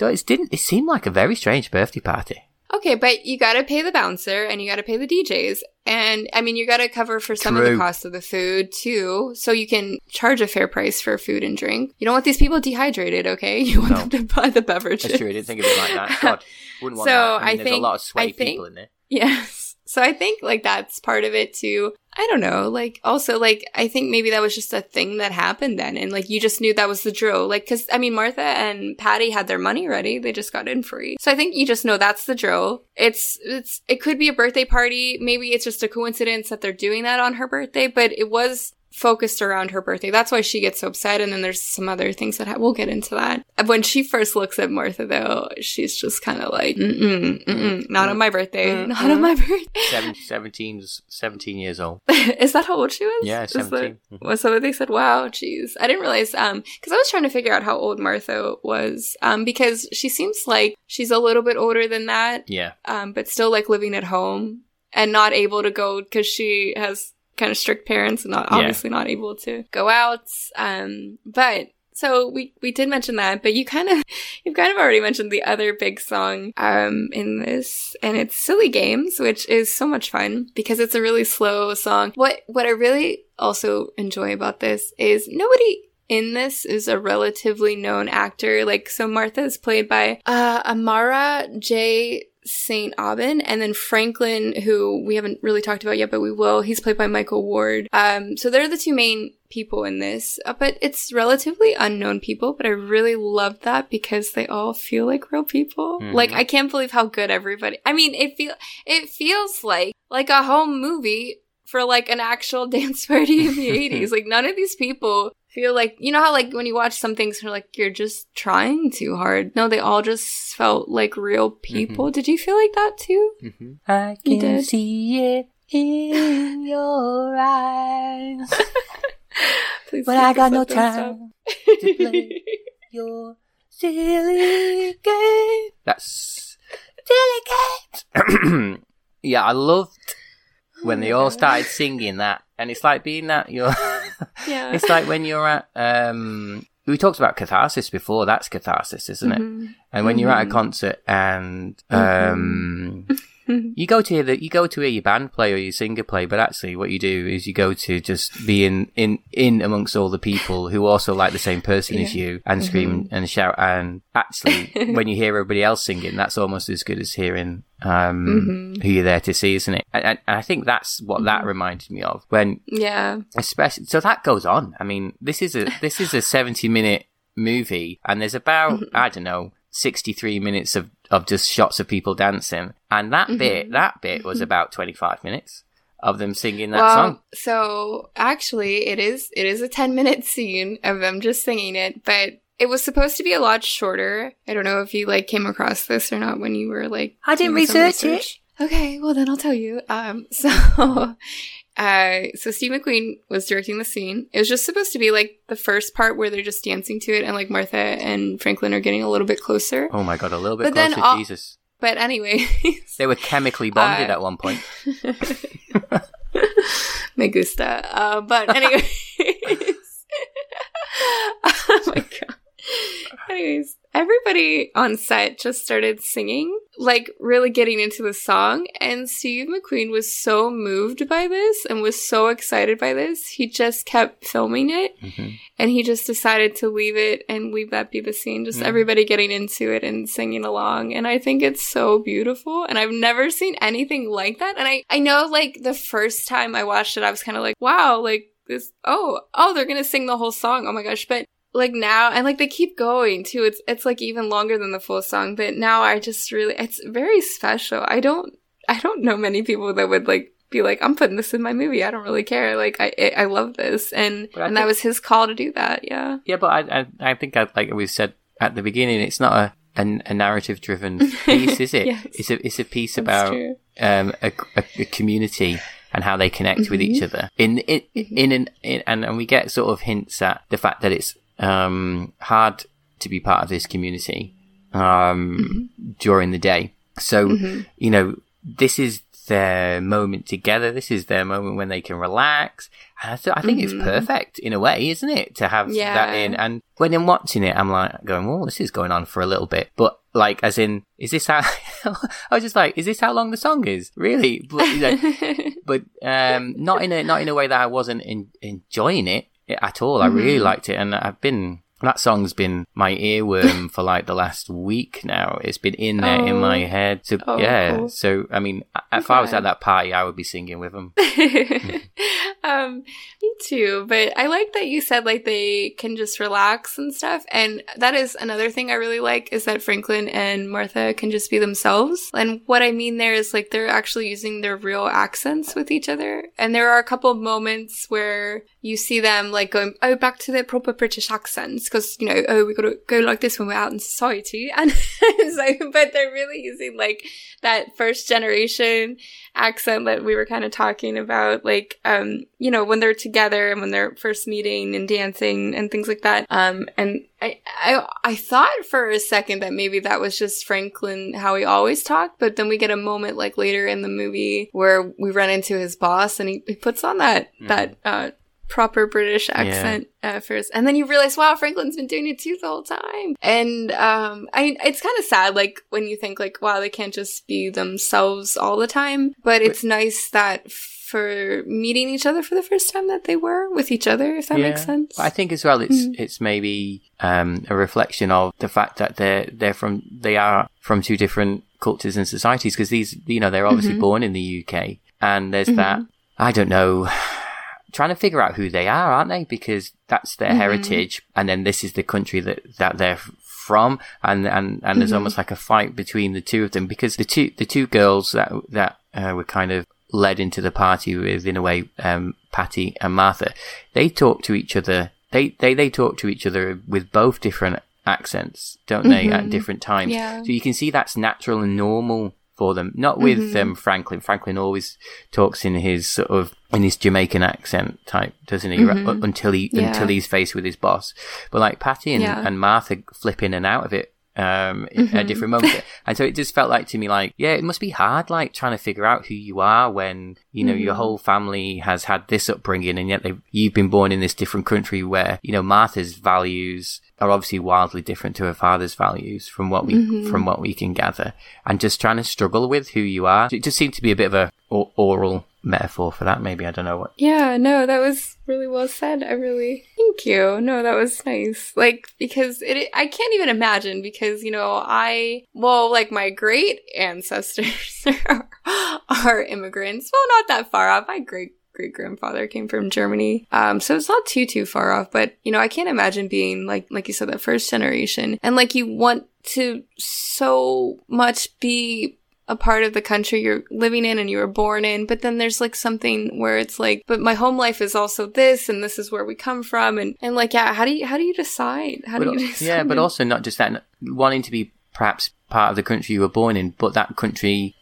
B: It didn't. It seemed like a very strange birthday party.
A: Okay, but you gotta pay the bouncer and you gotta pay the DJs. And I mean, you gotta cover for some of the cost of the food too, so you can charge a fair price for food and drink. You don't want these people dehydrated, okay? You want
B: No.
A: them to buy the beverages.
B: That's true. I didn't think of it like that. God, wouldn't want
A: So,
B: that. I, mean,
A: I
B: there's
A: think-
B: a lot of sweaty
A: think-
B: people in there.
A: Yes. So I think like that's part of it too. I don't know. Like also like I think maybe that was just a thing that happened then and like you just knew that was the drill. Like cuz I mean Martha and Patty had their money ready. They just got in free. So I think you just know that's the drill. It's it's it could be a birthday party. Maybe it's just a coincidence that they're doing that on her birthday, but it was focused around her birthday. That's why she gets so upset. And then there's some other things that ha- we'll get into that. When she first looks at Martha, though, she's just kind of like, mm-mm, mm-mm, not on my birthday,
B: Mm-mm.
A: not on my birthday.
B: Seven, 17, 17 years old.
A: Is that how old she was?
B: Yeah,
A: Is that-
B: 17. Mhm.
A: was so they said, "Wow, jeez." I didn't realize um because I was trying to figure out how old Martha was um because she seems like she's a little bit older than that
B: Yeah.
A: um but still like living at home and not able to go because she has kind of strict parents and not
B: Yeah.
A: obviously not able to go out um but so we we did mention that but you kind of you've kind of already mentioned the other big song um in this and it's silly games which is so much fun because it's a really slow song what what i really also enjoy about this is nobody in this is a relatively known actor. Like, so Martha is played by uh, Amara J. St. Aubyn, and then Franklin, who we haven't really talked about yet, but we will. He's played by Michael Ward. Um, so they're the two main people in this, uh, but it's relatively unknown people, but I really love that because they all feel like real people.
B: Mhm.
A: Like, I can't believe how good everybody, I mean, it feel, it feels like, like a home movie for like an actual dance party in the 80s. Like, none of these people feel like, you know how like when you watch some things, you're like, you're just trying too hard. No, they all just felt like real people. Did you feel like that too?
B: Mhm. I can
A: did.
B: see it in your eyes,
A: Please
B: but
A: keep
B: I got no
A: up, don't stop.
B: time to play your silly game. That's silly games. yeah, I loved when they all started singing that, and it's like being that you're.
A: yeah.
B: it's like when you're at. um we talked about catharsis before. That's catharsis, isn't it?
A: Mhm.
B: And when you're at a
A: Mhm.
B: concert and
A: Mm-hmm.
B: you go to hear the, you go to hear your band play or your singer play, but actually what you do is you go to just be in in, in amongst all the people who also like the same person as you and scream
A: Mm-hmm.
B: and shout. And actually, when you hear everybody else singing, that's almost as good as hearing um,
A: Mhm.
B: who you're there to see, isn't it? And, and I think that's what that
A: Mm-hmm.
B: reminded me of when
A: Yeah.
B: especially so that goes on i mean this is a this is a 70 minute movie and there's about
A: Mm-hmm.
B: i don't know 63 minutes of of just shots of people dancing and that
A: Mm-hmm.
B: bit that bit was about 25 minutes of them singing that
A: well,
B: song
A: so actually, it is it is a ten minute scene of them just singing it, but it was supposed to be a lot shorter. I don't know if you like came across this or not when you were like.
B: I didn't
A: some
B: research it.
A: research. Okay, well then I'll tell you. Um, so. Uh, so Steve McQueen was directing the scene. It was just supposed to be like the first part where they're just dancing to it, and like Martha and Franklin are getting a little bit closer.
B: oh my god a little bit
A: But then
B: closer
A: all-
B: jesus
A: But anyway,
B: they were chemically bonded
A: Uh,
B: at one point
A: Me gusta. Uh, but anyways. oh my god. Anyways, everybody on set just started singing, like really getting into the song, and Steve McQueen was so moved by this and was so excited by this, he just kept filming it
B: Mhm.
A: and he just decided to leave it and leave that be the scene just
B: Mhm.
A: everybody getting into it and singing along and i think it's so beautiful and i've never seen anything like that and i i know like the first time i watched it i was kind of like wow like this oh oh they're gonna sing the whole song oh my gosh but like now and like they keep going too. It's it's like even longer than the full song but now i just really it's very special. I don't i don't know many people that would like be like i'm putting this in my movie. I don't really care. Like i i I love this. And and that was his call to do that yeah.
B: Yeah but i i, I think I, like we said at the beginning it's not a a, a narrative driven piece is it?
A: Yes.
B: it's a it's a piece
A: That's
B: about
A: true.
B: um, a, a, a community and how they connect with each other. In in in, an, in and, and we get sort of hints at the fact that it's um, hard to be part of this community um, during the day. So you know this is their moment together. This is their moment when they can relax. And I, th- I think it's perfect in a way, isn't it, to have that in? And when I'm watching it, I'm like going, "Well, this is going on for a little bit," but like, as in, is this how? I was just like, "Is this how long the song is?" Really, but, you know, but um, not in a not in a way that I wasn't in, enjoying it at all. I really
A: Mm-hmm.
B: liked it, and I've been that song's been my earworm for like the last week now. It's been in there in
A: Oh.
B: my head. So
A: Oh,
B: yeah,
A: cool.
B: so I mean, if I was at that party, I would be singing with them.
A: um, me too. But I like that you said like they can just relax and stuff. And that is another thing I really like is that Franklin and Martha can just be themselves. And what I mean there is like they're actually using their real accents with each other. And there are a couple of moments where you see them like going, oh, back to their proper British accents. Cause, you know, oh, we gotta go like this when we're out in society. And so, but they're really using like that first generation accent that we were kind of talking about, like, um, you know, when they're together and when they're first meeting and dancing and things like that. Um, and I, I, I thought for a second that maybe that was just Franklin, how he always talked, but then we get a moment like later in the movie where we run into his boss and he, he puts on that,
B: Mhm.
A: that, uh, proper British accent yeah. uh, first, and then you realize, wow, Franklin's been doing it too the whole time. And um, I, it's kind of sad, like when you think, like, wow, they can't just be themselves all the time. But it's nice that for meeting each other for the first time that they were with each other, if that yeah. makes sense.
B: I think as well, it's mm. it's maybe um, a reflection of the fact that they're they're from they are from two different cultures and societies because these you know they're obviously mm-hmm. born in the UK and there's mm-hmm. that I don't know trying to figure out who they are, aren't they? Because that's their mm-hmm. heritage, and then this is the country that that they're from, and and and there's mm-hmm. almost like a fight between the two of them because the two the two girls that that uh, were kind of led into the party with, in a way, um, Patty and Martha, they talk to each other. They, they, they talk to each other with both different accents, don't they, mm-hmm. at different times?
A: Yeah.
B: So you can see that's natural and normal for them. Not with mm-hmm. um, Franklin. Franklin always talks in his sort of in his Jamaican accent type, doesn't he? Mm-hmm. Until he yeah. until he's faced with his boss. But like Patty and, yeah. and Martha flip in and out of it um, mm-hmm. at different moments. and so it just felt like to me like, yeah, it must be hard, like trying to figure out who you are when, you know, mm-hmm. your whole family has had this upbringing and yet you've been born in this different country where, you know, Martha's values are obviously wildly different to her father's values from what we, mm-hmm. from what we can gather and just trying to struggle with who you are. It just seemed to be a bit of a oral metaphor for that maybe i don't know what
A: yeah no that was really well said i really thank you no that was nice like because it i can't even imagine because you know i well like my great ancestors are, are immigrants well not that far off my great great grandfather came from Germany. Um, so it's not too, too far off, but you know, I can't imagine being like, like you said, that first generation and like you want to so much be a part of the country you're living in and you were born in, but then there's like something where it's like, but my home life is also this and this is where we come from and, and like, yeah, how do you, how do you decide? How
B: but,
A: do you decide?
B: Yeah, but also not just that, wanting to be perhaps part of the country you were born in, but that country,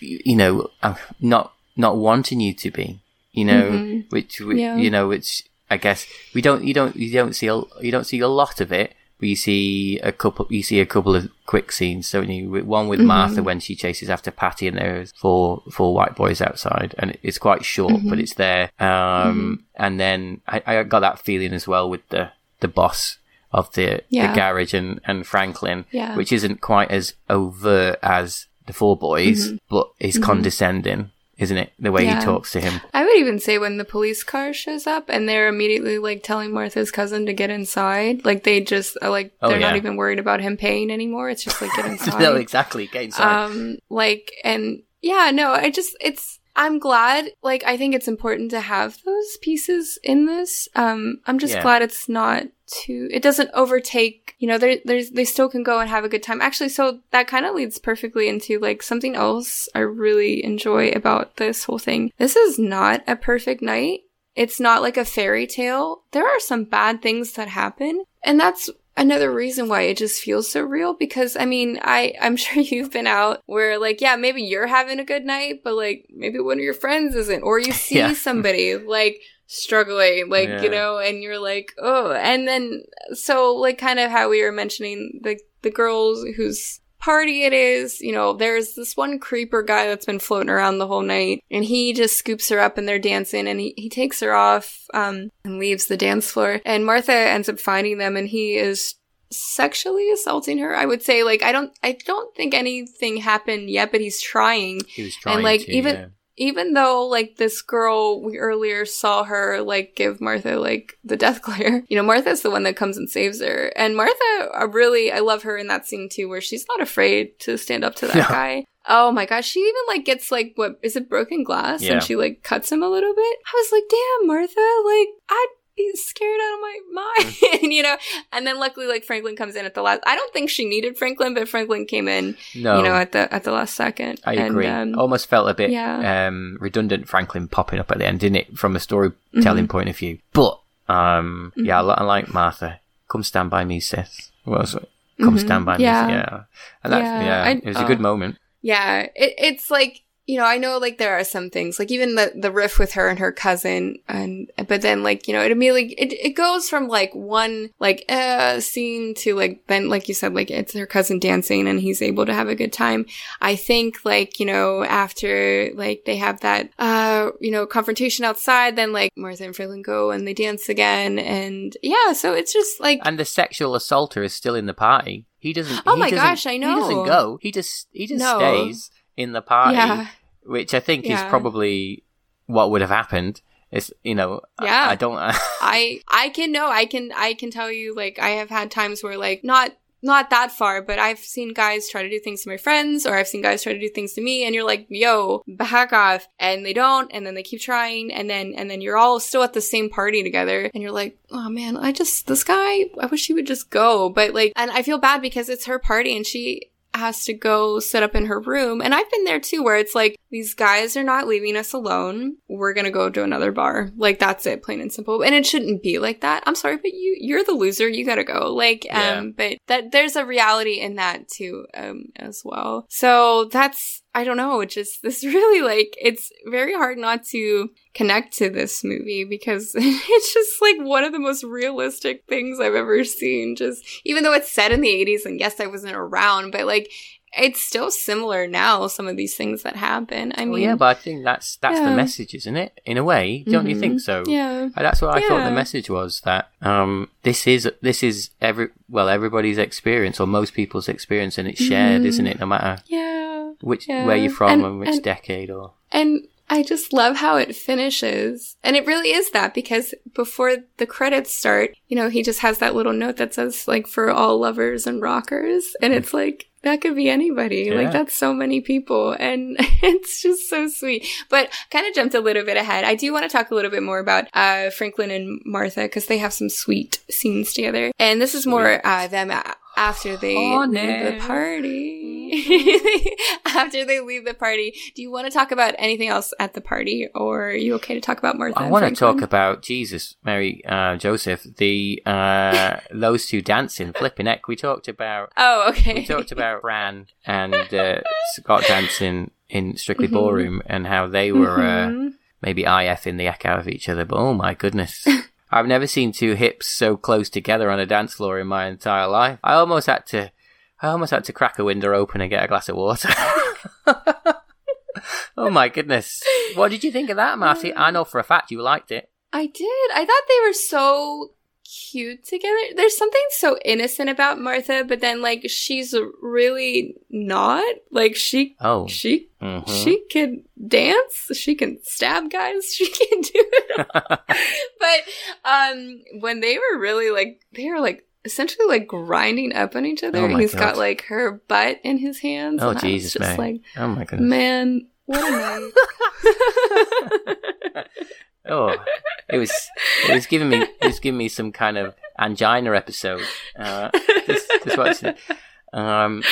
B: you know, uh, not, not wanting you to be, you know, mm-hmm. which, yeah. you know, which I guess we don't, you don't, you don't see, a, you don't see a lot of it, we see a couple you see a couple of quick scenes so you one with mm-hmm. martha when she chases after patty and there's four four white boys outside and it's quite short mm-hmm. but it's there um, mm-hmm. and then I, I, got that feeling as well with the the boss of the, yeah. the garage and, and franklin
A: yeah.
B: which isn't quite as overt as the four boys mm-hmm. but is mm-hmm. condescending isn't it? The way yeah. he talks to him.
A: I would even say when the police car shows up and they're immediately like telling Martha's cousin to get inside, like they just like oh, they're yeah. not even worried about him paying anymore. It's just like get inside.
B: no, exactly, get inside.
A: Um, like and yeah, no, I just it's I'm glad. Like, I think it's important to have those pieces in this. Um, I'm just yeah. glad it's not too. It doesn't overtake. You know, there, there's they still can go and have a good time. Actually, so that kind of leads perfectly into like something else I really enjoy about this whole thing. This is not a perfect night. It's not like a fairy tale. There are some bad things that happen, and that's another reason why it just feels so real because I mean, I I'm sure you've been out where like yeah, maybe you're having a good night, but like maybe one of your friends isn't or you see yeah. somebody like struggling like yeah. you know and you're like oh and then so like kind of how we were mentioning the the girls whose party it is. You know, there's this one creeper guy that's been floating around the whole night and he just scoops her up and they're dancing and he, he takes her off, um, and leaves the dance floor. And Martha ends up finding them and he is sexually assaulting her. I would say like I don't I don't think anything happened yet, but he's trying.
B: He was trying
A: and like
B: to,
A: even
B: yeah
A: even though like this girl we earlier saw her like give Martha like the death glare, you know, Martha's the one that comes and saves her. And Martha uh, really I love her in that scene too where she's not afraid to stand up to that yeah. guy. Oh my gosh, she even like gets like what is it broken glass yeah. and she like cuts him a little bit. I was like, "Damn, Martha, like I he's scared out of my mind, you know? And then luckily, like, Franklin comes in at the last, I don't think she needed Franklin, but Franklin came in, no, you know, at the, at the last second.
B: I and, agree. Um, Almost felt a bit, yeah. um, redundant Franklin popping up at the end, didn't it? From a storytelling mm-hmm. point of view. But, um, mm-hmm. yeah, I, like Martha. Come stand by me, sis. What was it? Come mm-hmm. stand by
A: yeah.
B: me. Yeah. And that's, yeah, yeah I, it was a good moment.
A: Yeah. It, it's like, you know, I know like there are some things, like even the, the riff with her and her cousin, and, but then like, you know, it immediately, it, it goes from like one, like, uh, scene to like, then, like you said, like it's her cousin dancing and he's able to have a good time. I think like, you know, after like they have that, uh, you know, confrontation outside, then like Martha and Franklin go and they dance again. And yeah, so it's just like,
B: And the sexual assaulter is still in the party. He doesn't.
A: Oh
B: he
A: my
B: doesn't-
A: gosh, I know.
B: He doesn't go. He just he just
A: No.
B: stays in the party,
A: yeah,
B: which I think is probably what would have happened. It's you know, I-
A: Yeah.
B: I, don't.
A: I I can know I can I can tell you like I have had times where like not not that far, but I've seen guys try to do things to my friends, or I've seen guys try to do things to me, and you're like, "Yo, back off!" and they don't, and then they keep trying, and then and then you're all still at the same party together, and you're like, "Oh man, I just this guy, I wish he would just go," but like, and I feel bad because it's her party, and she has to go sit up in her room. And I've been there too, where it's like, these guys are not leaving us alone. We're gonna go to another bar. Like, that's it, plain and simple. And it shouldn't be like that. I'm sorry, but you, you're the loser. You gotta go. Like,
B: Yeah.
A: um, but that, there's a reality in that too, um, as well. So that's, I don't know, it just, this really like, it's very hard not to connect to this movie because it's just like one of the most realistic things I've ever seen. Just even though it's set in the 80s and yes, I wasn't around, but like it's still similar now, some of these things that happen. I
B: well,
A: mean,
B: yeah, but I think that's that's the message, isn't it? In a way, don't you think
A: Mhm.
B: so?
A: yeah.
B: Uh, That's what I thought the message was that um, this is this is every well everybody's experience or most people's experience, and it's shared,
A: Mhm.
B: isn't it? No matter
A: Yeah.
B: Which
A: Yeah.
B: where you're from and,
A: And-
B: which
A: and-
B: decade or
A: And I just love how it finishes. And it really is that because before the credits start, you know, he just has that little note that says, like, for all lovers and rockers. And it's like, that could be anybody.
B: Yeah.
A: Like, that's so many people. And it's just so sweet. But kind of jumped a little bit ahead. I do want to talk a little bit more about uh, Franklin and Martha because they have some sweet scenes together. And this is more uh, them after they leave the party. after they leave the party. Do you want to talk about anything else at the party, or are you okay to talk about Martha?
B: I
A: and
B: want to talk about Jesus, Mary, uh, Joseph, the uh, those two dancing, flipping heck. We talked about
A: Oh, okay.
B: we talked about Fran and uh, Scott dancing in Strictly
A: Mhm.
B: Ballroom and how they were uh,
A: Mhm.
B: maybe IF in the heck out of each other. But oh my goodness. I've never seen two hips so close together on a dance floor in my entire life. I almost had to, I almost had to crack a window open and get a glass of water. oh my goodness! What did you think of that, Marty? Uh, I know for a fact you liked it.
A: I did. I thought they were so cute together. There's something so innocent about Martha, but then like she's really not. Like she
B: Oh,
A: she
B: mhm.
A: she can dance, she can stab guys, she can do it all. but um when they were really like they were like essentially like grinding up on each other
B: Oh
A: he's
B: God.
A: got like her butt in his hands
B: Oh,
A: and
B: Jesus,
A: just
B: Mary.
A: like
B: oh my goodness!
A: man what a night
B: Oh, it was it was giving me it was giving me some kind of angina episode. Uh, just, just watching it. Um,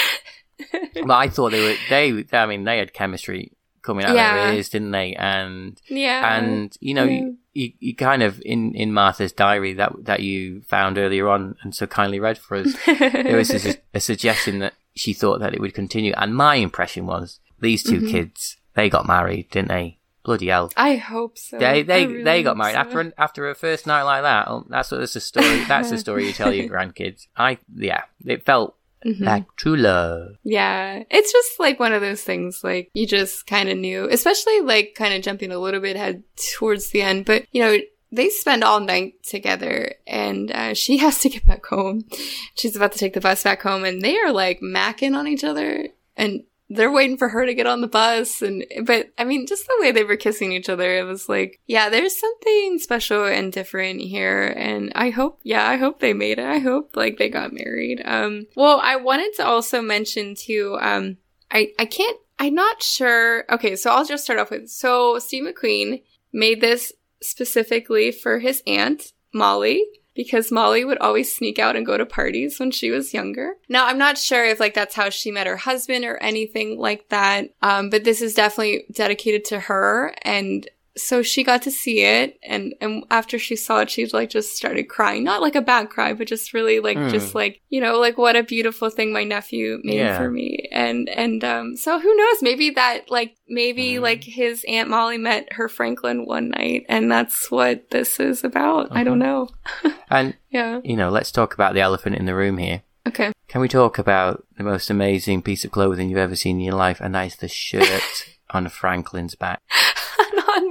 B: but I thought they were they. I mean, they had chemistry coming out of their ears, didn't they? And
A: yeah
B: and you know,
A: Yeah.
B: you, you, you kind of in in Martha's diary that that you found earlier on and so kindly read for us. there was a, a suggestion that she thought that it would continue, and my impression was these 2
A: Mhm.
B: kids they got married, didn't they? Bloody hell!
A: I hope so
B: They they
A: really
B: they got married
A: so.
B: after an, after a first night like that. Oh, that's what that's the story. That's the story you tell your grandkids. I yeah, it felt
A: Mhm.
B: like true love.
A: Yeah, it's just like one of those things like you just kind of knew, especially like kind of jumping a little bit ahead towards the end, but you know, they spend all night together and uh, she has to get back home. She's about to take the bus back home and they are like macking on each other and they're waiting for her to get on the bus and but I mean just the way they were kissing each other it was like yeah there's something special and different here and I hope yeah I hope they made it. I hope like they got married. Um well I wanted to also mention too um I I can't I'm not sure okay so I'll just start off with so Steve McQueen made this specifically for his aunt Molly because Molly would always sneak out and go to parties when she was younger. Now, I'm not sure if like that's how she met her husband or anything like that. Um, but this is definitely dedicated to her and so she got to see it and and after she saw it she like just started crying not like a bad cry but just really like
B: Mm.
A: just like you know like what a beautiful thing my nephew made
B: Yeah.
A: for me and and um so who knows maybe that like maybe
B: Mm.
A: like his aunt molly met her franklin one night and that's what this is about i don't know
B: And
A: yeah
B: you know, let's talk about the elephant in the room here.
A: okay
B: Can we talk about the most amazing piece of clothing you've ever seen in your life? And that is the shirt on Franklin's back.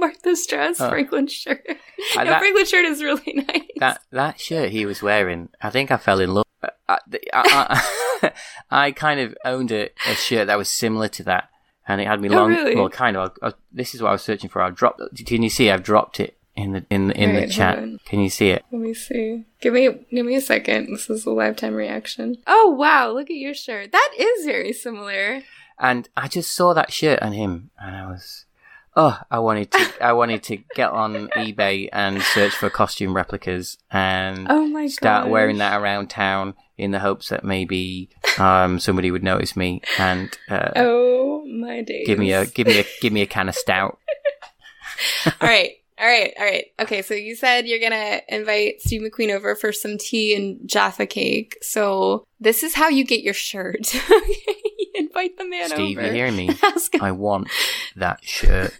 A: Not martha's dress
B: Oh.
A: franklin's shirt
B: Uh, that-
A: franklin's shirt is really nice
B: That that shirt he was wearing, I think I fell in love. Uh, I, I, I, I kind of owned a, a shirt that was similar to that, and it had me
A: Oh,
B: long.
A: really?
B: Well, kind of. I, I, this is what I was searching for. I dropped. Can you see? I've dropped it in the in the, in
A: Right,
B: the chat. Can you see it?
A: Let me see. Give me give me a second. This is a lifetime reaction. Oh wow, look at your shirt. That is very similar.
B: And I just saw that shirt on him, and I was, oh, I wanted to, I wanted to get on eBay and search for costume replicas and
A: Oh
B: start wearing that around town in the hopes that maybe um, somebody would notice me and uh,
A: Oh my days.
B: give me a give me a give me a can of stout.
A: all right. All right, all right. Okay, so you said you're gonna invite Steve McQueen over for some tea and Jaffa cake. So this is how you get your shirt. invite the man
B: Steve,
A: over.
B: you hearing me?
A: Ask.
B: I want that shirt.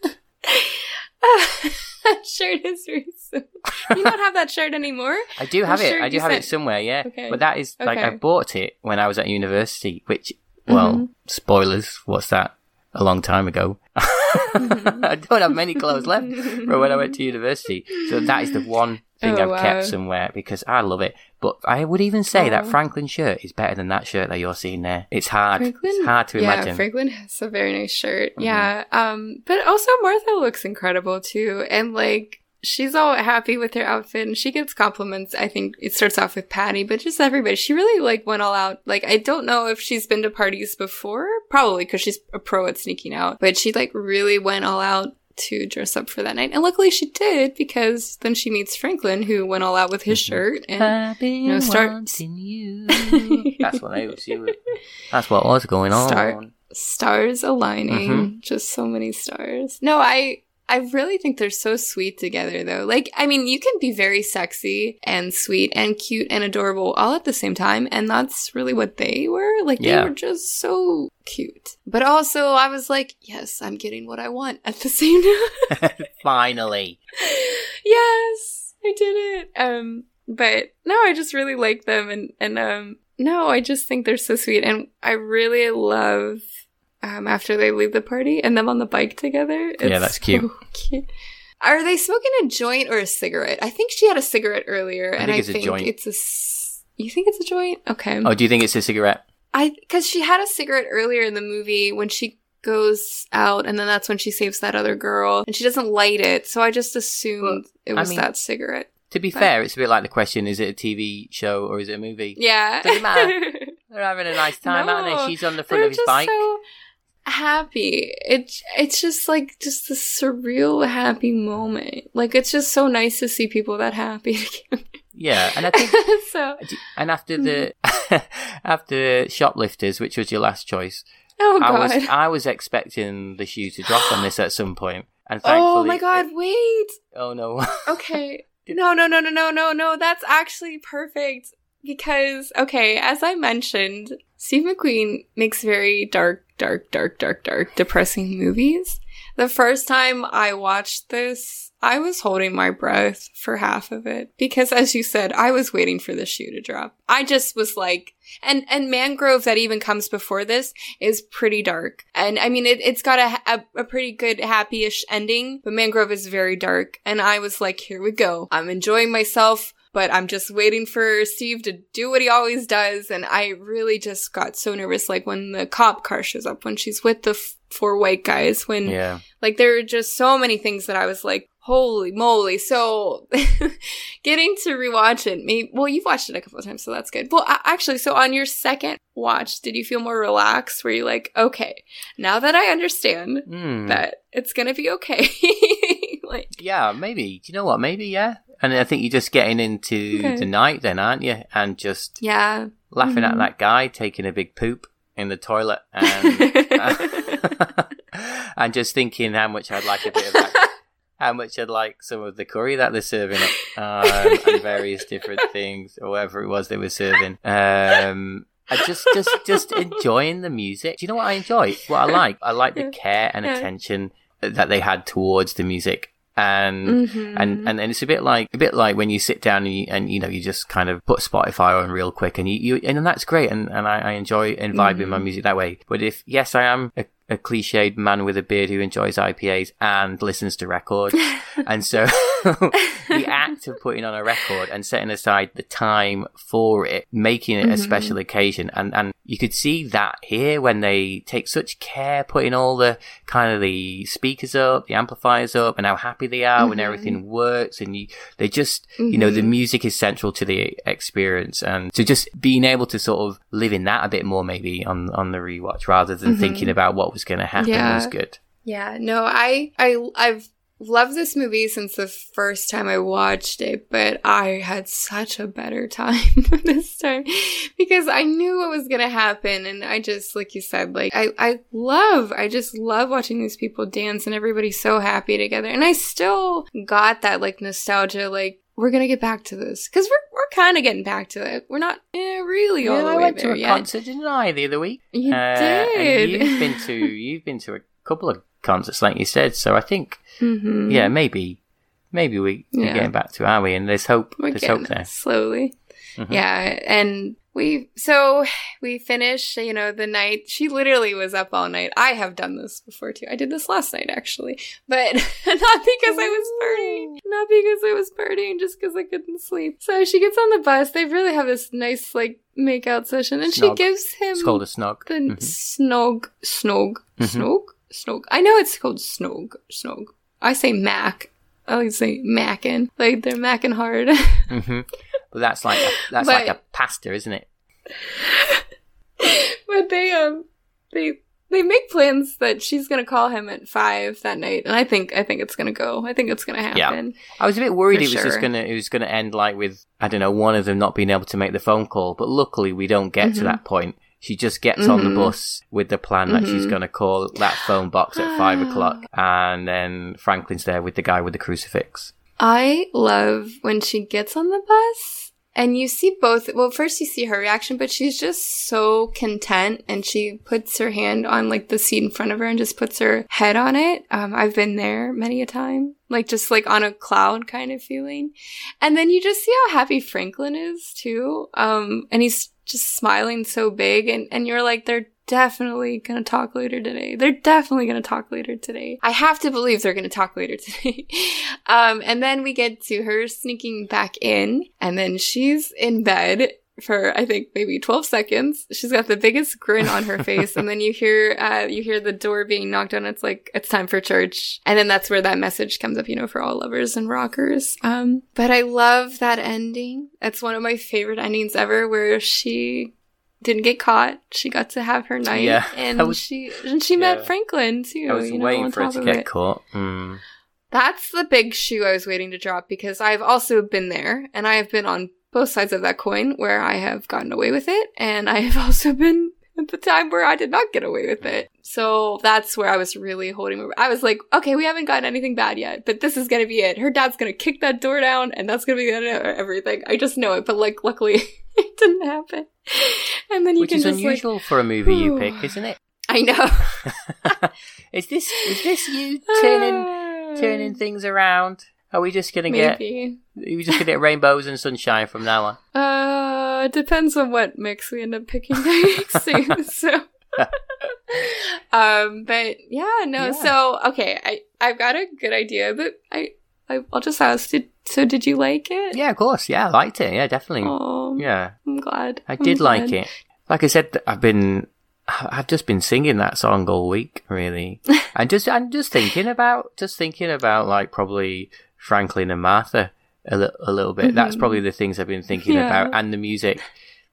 A: that shirt is simple. You don't have that shirt anymore?
B: I do have it. I do have it somewhere, yeah.
A: Okay.
B: But that is like I bought it when I was at university, which well,
A: Mhm.
B: spoilers, what's that? A long time ago.
A: Mm-hmm.
B: I don't have many clothes left from when I went to university. So that is the one thing
A: Oh,
B: I've
A: wow.
B: kept somewhere because I love it. But I would even say that
A: Oh.
B: Franklin shirt is better than that shirt that you're seeing there. It's hard.
A: Franklin,
B: it's hard to
A: yeah,
B: imagine.
A: Franklin has a very nice shirt.
B: Mhm.
A: Yeah. Um, but also Martha looks incredible too. And like she's all happy with her outfit and she gets compliments. I think it starts off with Patty, but just everybody. She really like went all out. Like I don't know if she's been to parties before, probably because she's a pro at sneaking out, but she like really went all out to dress up for that night. And luckily she did because then she meets Franklin who went all out with his
B: Mhm.
A: shirt and
B: I've
A: know, start-
B: wanting you. That's what I was. You. That's what was going on.
A: Start- stars aligning
B: Mhm.
A: just so many stars no i i really think they're so sweet together though like i mean you can be very sexy and sweet and cute and adorable all at the same time and that's really what they were like
B: Yeah.
A: they were just so cute but also i was like yes i'm getting what i want at the same time
B: Finally.
A: yes, I did it. Um, but no, I just really like them, and and um, no, I just think they're so sweet, and I really love um after they leave the party and them on the bike together.
B: Yeah, that's cute.
A: so cute. Are they smoking a joint or a cigarette? I think she had a cigarette earlier,
B: I
A: and
B: think
A: I
B: it's a
A: think
B: joint.
A: it's a. s- You think it's a joint? Okay.
B: Oh, do you think it's a cigarette?
A: I because she had a cigarette earlier in the movie when she goes out, and then that's when she saves that other girl, and she doesn't light it. So I just assumed it
B: I
A: was
B: mean-
A: that cigarette.
B: To be
A: But-
B: fair, it's a bit like the question: Is it a TV show or is it a movie?
A: Yeah,
B: Doesn't matter. They're having a nice time, aren't they? She's on the front of his bike.
A: so happy. It it's just like just a surreal happy moment. Like it's just so nice to see people that happy.
B: Yeah, and I think,
A: so
B: and after the mm-hmm. after shoplifters, which was your last choice,
A: oh
B: I
A: god.
B: was I was expecting the shoe to drop on this at some point, and thankfully,
A: Oh my god, wait.
B: oh no,
A: Okay. No, no, no, no, no, no, no. That's actually perfect because, okay, as I mentioned, Steve McQueen makes very dark, dark, dark, dark, dark, depressing movies. The first time I watched this, I was holding my breath for half of it because, as you said, I was waiting for the shoe to drop. I just was like, and and Mangrove that even comes before this is pretty dark, and I mean it, it's got a, a a pretty good happy-ish ending, but Mangrove is very dark, and I was like, here we go, I'm enjoying myself. But I'm just waiting for Steve to do what he always does. And I really just got so nervous. Like when the cop car shows up, when she's with the f- four white guys, when
B: yeah,
A: like there are just so many things that I was like, holy moly. So getting to rewatch it, maybe, well, you've watched it a couple of times, so that's good. Well, a- actually, so on your second watch, did you feel more relaxed? Were you like, okay, now that I understand
B: Hmm.
A: that it's gonna be okay? like,
B: yeah, maybe. Do you know what? Maybe yeah. And I think you're just getting into
A: Okay.
B: the night then, aren't you? And just
A: yeah.
B: laughing at
A: Mhm.
B: that guy taking a big poop in the toilet and and just thinking how much I'd like a bit of that. how much I'd like some of the curry that they're serving up um, and various different things, or whatever it was they were serving. Um, I just, just, just enjoying the music. Do you know what I enjoy? What I like? I like the care and attention that they had towards the music and
A: Mhm.
B: and and and it's a bit like a bit like when you sit down and you, and you know you just kind of put Spotify on real quick and you, you and that's great and and I, I enjoy and vibe in my music that way. But if yes, I am a, a cliched man with a beard who enjoys IPAs and listens to records, and so the act of putting on a record and setting aside the time for it, making it a mm-hmm. special occasion, and and you could see that here when they take such care putting all the kind of the speakers up, the amplifiers up, and how happy they are when mm-hmm. everything works, and you they just you know the mm-hmm. music is central to the experience, and so just being able to sort of live in that a bit more maybe on on the rewatch rather than thinking about what was going to happen
A: Yeah.
B: was good.
A: Yeah, no, I I I've loved this movie since the first time I watched it, but I had such a better time this time because I knew what was gonna happen, and I just like you said, like I I love I just love watching these people dance and everybody's so happy together, and I still got that like nostalgia, like. We're gonna get back to this because we're we're kind of getting back to it. We're not eh, really all
B: Yeah,
A: the
B: I
A: way
B: went
A: there
B: to a
A: yet.
B: concert, didn't I, the other week?
A: You
B: Uh,
A: did.
B: you've been to you've been to a couple of concerts, like you said. So I think,
A: Mhm.
B: yeah, maybe, maybe we are
A: Yeah.
B: getting back to are we? And there's hope.
A: We're
B: there's hope
A: there slowly.
B: Mhm.
A: Yeah, and we so we finish You know, the night she literally was up all night. I have done this before too. I did this last night actually, but not because I was partying, not because I was partying, just because I couldn't sleep. So she gets on the bus. They really have this nice like make out session, and
B: Snog.
A: she gives him
B: It's called a snog.
A: the
B: Mhm.
A: snog, snog,
B: Mhm.
A: snog, snog. I know it's called snog, snog. I say mac. I like to say mackin', like they're mackin' hard.
B: hmm But that's like a, that's
A: But-
B: like a pasta, isn't it?
A: but they um they they make plans that she's gonna call him at five that night, and I think I think it's gonna go. I think it's gonna happen. Yeah.
B: I was a bit worried it was just gonna it was gonna end like with I don't know one of them not being able to make the phone call. But luckily we don't get to
A: Mhm.
B: that point. She just gets on the
A: Mhm.
B: bus with the plan that she's
A: Mhm.
B: going to call that phone box at five o'clock, and then Franklin's there with the guy with the crucifix.
A: I love when she gets on the bus and you see both. Well, first you see her reaction, but she's just so content and she puts her hand on like the seat in front of her and just puts her head on it. Um, I've been there many a time, like just like on a cloud kind of feeling. And then you just see how happy Franklin is too. Um, and he's just smiling so big and, and you're like, they're definitely gonna talk later today. They're definitely gonna talk later today. I have to believe they're gonna talk later today. um, and then we get to her sneaking back in, and then she's in bed for I think maybe 12 seconds. She's got the biggest grin on her face, and then you hear uh, you hear the door being knocked on. It's like it's time for church, and then that's where that message comes up, you know, for all lovers and rockers. Um, but I love that ending. It's one of my favorite endings ever, where she didn't get caught. She got to have her night,
B: Yeah,
A: and
B: was-
A: she and she
B: yeah.
A: met Franklin too.
B: I was
A: you know,
B: waiting for
A: top
B: to get
A: it.
B: caught. Mm.
A: That's the big shoe I was waiting to drop because I've also been there and I have been on both sides of that coin where I have gotten away with it and I have also been at the time where I did not get away with it. So that's where I was really holding my I was like, okay, we haven't gotten anything bad yet, but this is gonna be it. Her dad's gonna kick that door down and that's gonna be the end of everything. I just know it, but like luckily it didn't happen. And then you
B: Which
A: can
B: is
A: just
B: unusual for a movie you pick, isn't it?
A: I know.
B: is this is this you turning turning things around? Are we just gonna
A: Maybe.
B: get? Are we just gonna get rainbows and sunshine from now on?
A: Uh, it depends on what mix we end up picking next. So, um, but yeah, no.
B: Yeah.
A: So okay, I I've got a good idea, but I, I I'll just ask. Did so? Did you like it?
B: Yeah, of course. Yeah, I liked it. Yeah, definitely.
A: Oh,
B: Yeah,
A: I'm glad.
B: I
A: I'm
B: did like
A: glad.
B: it. Like I said, I've been, I've just been singing that song all week, really, and just, I'm just thinking about, just thinking about like probably Franklin and Martha a, li- a little bit. That's
A: Mhm.
B: probably the things I've been thinking
A: Yeah.
B: about, and the music.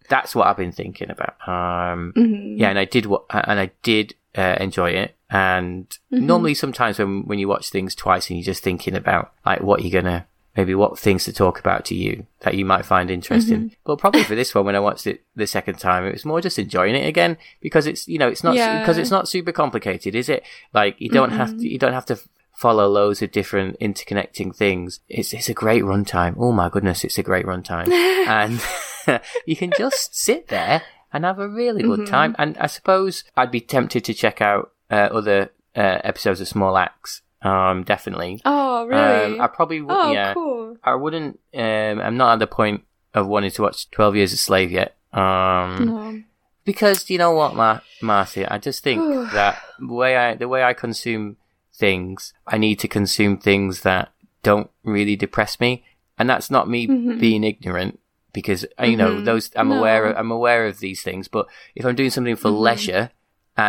B: That's what I've been thinking about. Um,
A: Mhm.
B: yeah, and I did what, and I did uh, enjoy it. And
A: Mhm.
B: normally, sometimes when when you watch things twice and you're just thinking about like what you're gonna maybe what things to talk about to you that you might find interesting.
A: Mm-hmm.
B: But probably for this one, when I watched it the second time, it was more just enjoying it again because it's you know it's not
A: Yeah.
B: because it's not super complicated, is it? Like you don't have to you don't have to follow loads of different interconnecting things. It's it's a great runtime. Oh my goodness, it's a great runtime, and you can just sit there and have a really good
A: Mhm.
B: time. And I suppose I'd be tempted to check out uh, other uh, episodes of Small Axe. Um, definitely.
A: Oh, really?
B: Um, I probably would.
A: oh,
B: yeah,
A: cool.
B: I wouldn't. Um, I'm not at the point of wanting to watch Twelve Years a Slave yet. Um,
A: No.
B: because you know what, Mar- Marcie, I just think that the way I the way I consume things, I need to consume things that don't really depress me, and that's not me
A: Mhm.
B: being ignorant. Because uh, you know
A: Mhm.
B: those, I'm
A: No.
B: aware. Of, I'm aware of these things. But if I'm doing something for
A: Mhm.
B: leisure,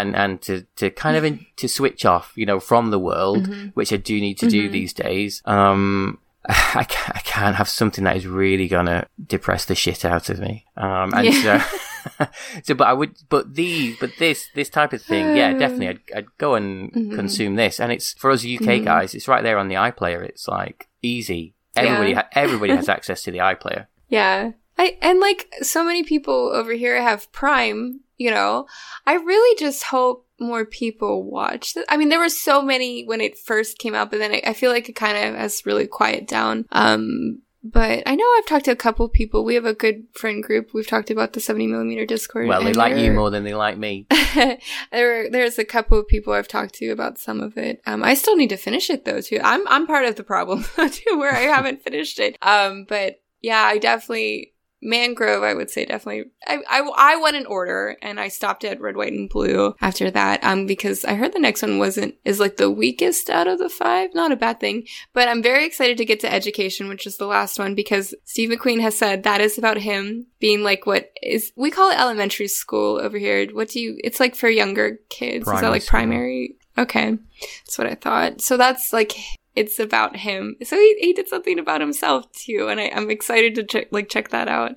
B: and and to to kind of in, to switch off, you know, from the world,
A: Mhm.
B: which I do need to do
A: Mhm.
B: these days, um, I can't, I can't have something that is really gonna depress the shit out of me. Um, and
A: Yeah.
B: so, so, but I would, but these, but this, this type of thing, yeah, definitely, I'd, I'd go and
A: Mhm.
B: consume this. And it's for us UK
A: Mhm.
B: guys, it's right there on the iPlayer. It's like easy. Everybody,
A: Yeah.
B: ha- everybody has access to the iPlayer.
A: Yeah. I and like so many people over here have Prime, you know. I really just hope more people watch this. I mean, there were so many when it first came out, but then I, I feel like it kind of has really quieted down. Um but I know I've talked to a couple people. We have a good friend group. We've talked about the 70 millimeter Discord.
B: Well, they like you more than they like me.
A: there, there's a couple of people I've talked to about some of it. Um, I still need to finish it though too. I'm I'm part of the problem too, where I haven't finished it. Um, but yeah, I definitely Mangrove. I would say definitely. I I, I went in order, and I stopped at Red, White, and Blue after that. Um, because I heard the next one wasn't is like the weakest out of the five. Not a bad thing, but I'm very excited to get to Education, which is the last one, because Steve McQueen has said that is about him being like what is we call it elementary school over here. What do you? It's like for younger kids. is that
B: Primary
A: like
B: school.
A: primary? Okay, that's what I thought. So that's like it's about him. So he, he did something about himself too, and I, I'm excited to check like check that out.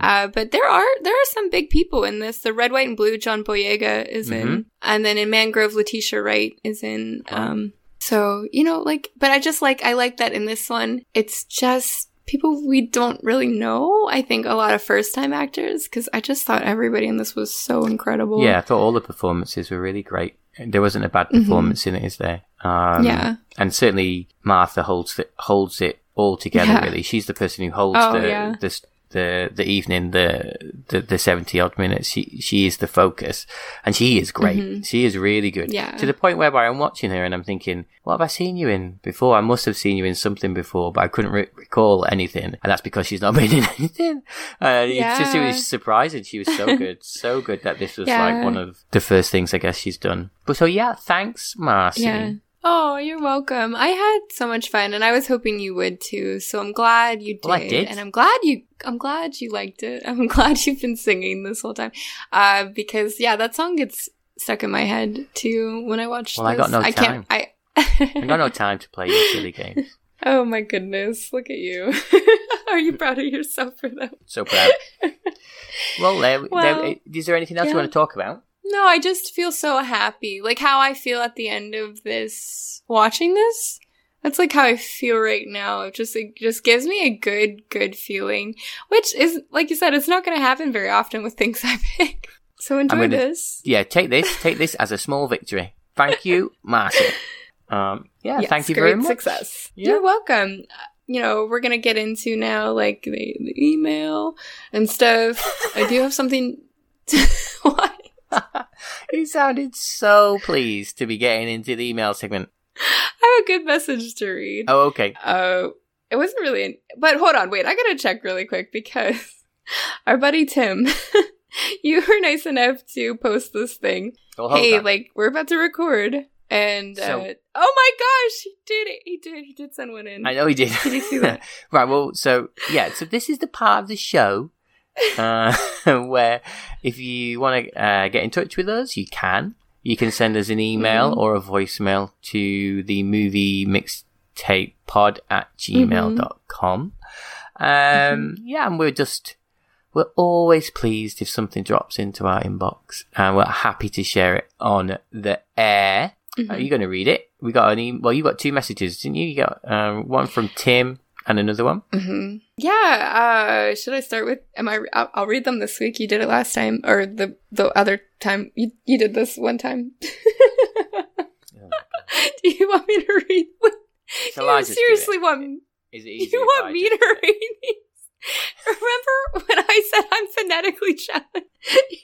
A: Uh, but there are there are some big people in this. The red, white, and blue. John Boyega is in, and then in Mangrove, Letitia Wright is in. Um, so you know, like, but I just like I like that in this one. It's just people we don't really know. I think a lot of first time actors because I just thought everybody in this was so incredible.
B: Yeah, I thought all the performances were really great. There wasn't a bad performance in it, is there? Um,
A: Mm-hmm. Yeah.
B: and certainly Martha holds it holds it all together.
A: Yeah.
B: Really, she's the person who holds
A: Oh,
B: the,
A: yeah.
B: the the the evening, the the the seventy odd minutes. She she is the focus, and she is great. She is really good.
A: Mm-hmm. Yeah.
B: to the point whereby I'm watching her and I'm thinking, what have I seen you in before? I must have seen you in something before, but I couldn't re- recall anything, and that's because she's not been in anything. Uh, It's just it
A: Yeah.
B: was surprising. She was so good, so good that this was
A: Yeah.
B: like one of the first things I guess she's done. But so yeah, thanks, Marcie.
A: Yeah. Oh, you're welcome. I had so much fun and I was hoping you would too. So I'm glad you did.
B: Well, I did.
A: And I'm glad you I'm glad you liked it. I'm glad you've been singing this whole time. Uh because yeah, that song gets stuck in my head too when I watch
B: Well, I got
A: this.
B: no
A: can't I
B: I got no time to play your silly games.
A: Oh my goodness, look at you. Are you proud of yourself for that?
B: So proud. Well, there,
A: Well,
B: there, is there anything else
A: yeah.
B: you want to talk about?
A: No, I just feel so happy. Like how I feel at the end of this watching this. That's like how I feel right now. It just it just gives me a good good feeling, which is like you said, it's not going to happen very often with things I pick. So enjoy
B: gonna-
A: this.
B: Yeah, take this, take this as a small victory. Thank you, Marcie. Um, yeah,
A: Yes,
B: thank you very much.
A: Success.
B: Yeah.
A: You're welcome. Uh, You know, we're gonna get into now like the, the email and stuff. I do have something. To, what?
B: You sounded so pleased to be getting into the email segment.
A: I have a good message to read.
B: Oh, okay.
A: Uh, it wasn't really, an- but hold on, wait, I gotta check really quick because our buddy Tim, you were nice enough to post this thing.
B: Well,
A: hey,
B: on.
A: like we're about to record, and
B: So-
A: uh, oh my gosh, he did it! He did, he did send one in.
B: I know he did.
A: Did you see that?
B: right. Well, so yeah. So this is the part of the show uh, where if you want to uh, get in touch with us, you can. You can send us an email
A: Mhm.
B: or a voicemail to the movie mixtape pod at gmail.com. Um, yeah, and we're just, we're always pleased if something drops into our inbox and we're happy to share it on the air. Are you going to read it? We got an e- well, you got two messages, didn't you? You got um, one from Tim and another one.
A: Mhm. Yeah. Uh, should I start with? Am I? I'll, I'll read them this week. You did it last time, or the the other time. You you did this one time. Do you want me to read you seriously want
B: Is it easy?
A: you want me to read these? Remember when I said I'm phonetically challenged?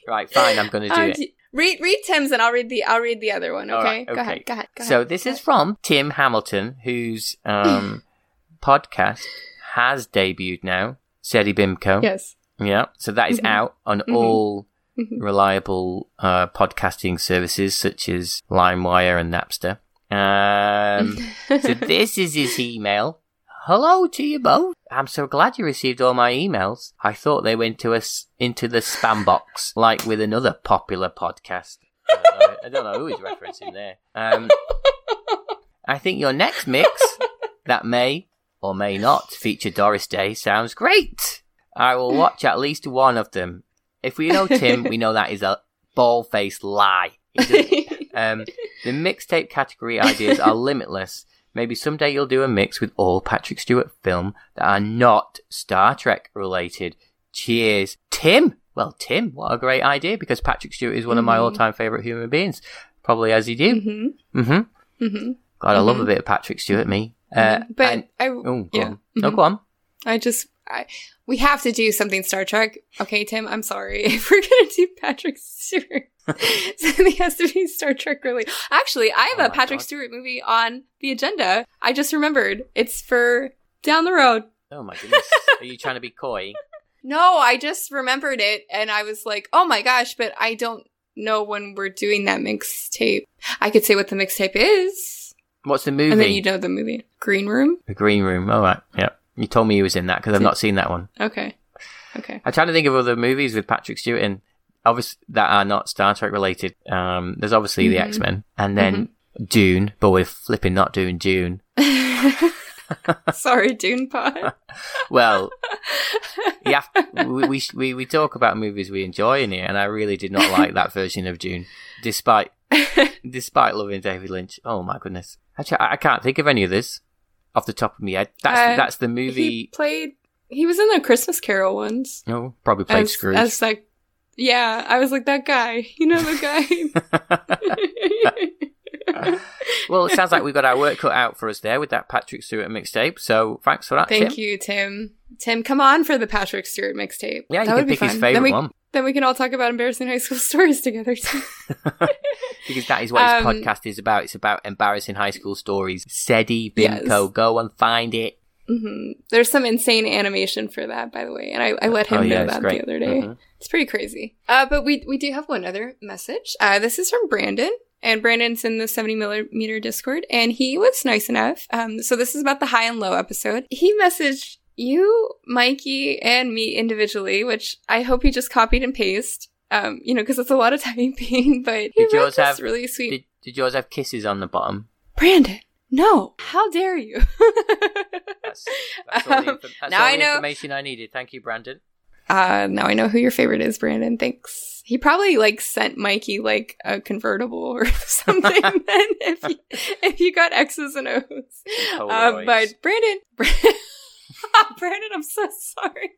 B: Right, fine. I'm going to do
A: Uh,
B: it.
A: read read Tim's and I'll read the I'll read the other one. Okay,
B: right,
A: go ahead. Go ahead. Go
B: So
A: ahead.
B: this
A: go
B: is from Tim Hamilton, who's um, podcast has debuted now. Sedi Bimco.
A: yes.
B: Yeah. So that is
A: Mhm.
B: out on
A: Mhm.
B: all
A: Mhm.
B: reliable uh, podcasting services such as LimeWire and Napster. Um, so this is his email. Hello to you both. I'm so glad you received all my emails. I thought they went to us into the spam box, like with another popular podcast. I don't know, I don't know who he's referencing there. Um, I think your next mix that may or may not feature Doris Day sounds great. I will watch at least one of them. If we know Tim, we know that is a bald-faced lie. Um, the mixtape category ideas are limitless. Maybe someday you'll do a mix with all Patrick Stewart film that are not Star Trek related. Cheers, Tim. Well, Tim, what a great idea because Patrick Stewart is one of my
A: Mhm.
B: all-time favorite human beings. Probably as you do.
A: hmm
B: Mm-hmm.
A: hmm
B: God, I love a
A: Mhm.
B: bit of Patrick Stewart. Me, uh,
A: but
B: and-
A: I
B: oh, go
A: yeah.
B: on. No,
A: Mhm.
B: go on.
A: I just I, we have to do something Star Trek. Okay, Tim, I'm sorry. If we're gonna do Patrick Stewart, something has to be Star Trek related. Actually, I have
B: Oh
A: a Patrick
B: God.
A: Stewart movie on the agenda. I just remembered. It's for down the road.
B: Oh my goodness, are you trying to be coy?
A: No, I just remembered it and I was like, oh my gosh, but I don't know when we're doing that mixtape. I could say what the mixtape is.
B: What's the movie?
A: And then you know the movie. Green Room?
B: The Green Room. All right. Yeah. You told me he was in that because I've not seen that one.
A: Okay. Okay.
B: I'm trying to think of other movies with Patrick Stewart in, obviously that are not Star Trek related. Um, there's obviously the
A: Mhm.
B: X Men, and then Dune, but we're flipping not doing Dune.
A: Sorry, Dune Pod.
B: Well, yeah, we, we we we talk about movies we enjoy in here, and I really did not like that version of Dune, despite despite loving David Lynch. Oh my goodness, actually, I, I can't think of any of this off the top of my head. That's
A: Uh,
B: that's the
A: he
B: movie.
A: played. He was in the Christmas Carol ones.
B: Oh, probably played
A: as,
B: Scrooge.
A: as like, yeah, I was like that guy. You know the guy.
B: well, it sounds like we've got our work cut out for us there with that Patrick Stewart mixtape. So thanks for that.
A: Thank
B: Tim.
A: you, Tim. Tim, come on for the Patrick Stewart mixtape.
B: Yeah, you
A: that
B: can
A: would be
B: pick his
A: fun.
B: favorite
A: we,
B: one
A: Then we can all talk about embarrassing high school stories together.
B: Because that is what his
A: Um,
B: podcast is about. It's about embarrassing high school stories. Sedi Bimco,
A: Yes.
B: go and find it.
A: hmm There's some insane animation for that, by the way, and I, I let him
B: Oh, yeah,
A: know that the other day.
B: Mhm.
A: It's pretty crazy. Uh, but we we do have one other message. Uh, this is from Brandon, and Brandon's in the 70 millimeter Discord, and he was nice enough. Um, so this is about the high and low episode. He messaged you, Mikey, and me individually, which I hope he just copied and pasted. Um, you know, because it's a lot of typing, but he
B: Did
A: wrote
B: yours
A: this
B: have-
A: really sweet.
B: Did, did yours have kisses on the bottom?
A: Brandon, no, how dare you?
B: That's, that's all, the,
A: Um,
B: that's
A: now
B: all
A: I know-
B: information I needed. Thank you, Brandon.
A: Uh, now I know who your favorite is, Brandon. Thanks. He probably like sent Mikey like a convertible or something. then if you, if you got X's and O's, uh, but Brandon, Brandon, I'm so sorry.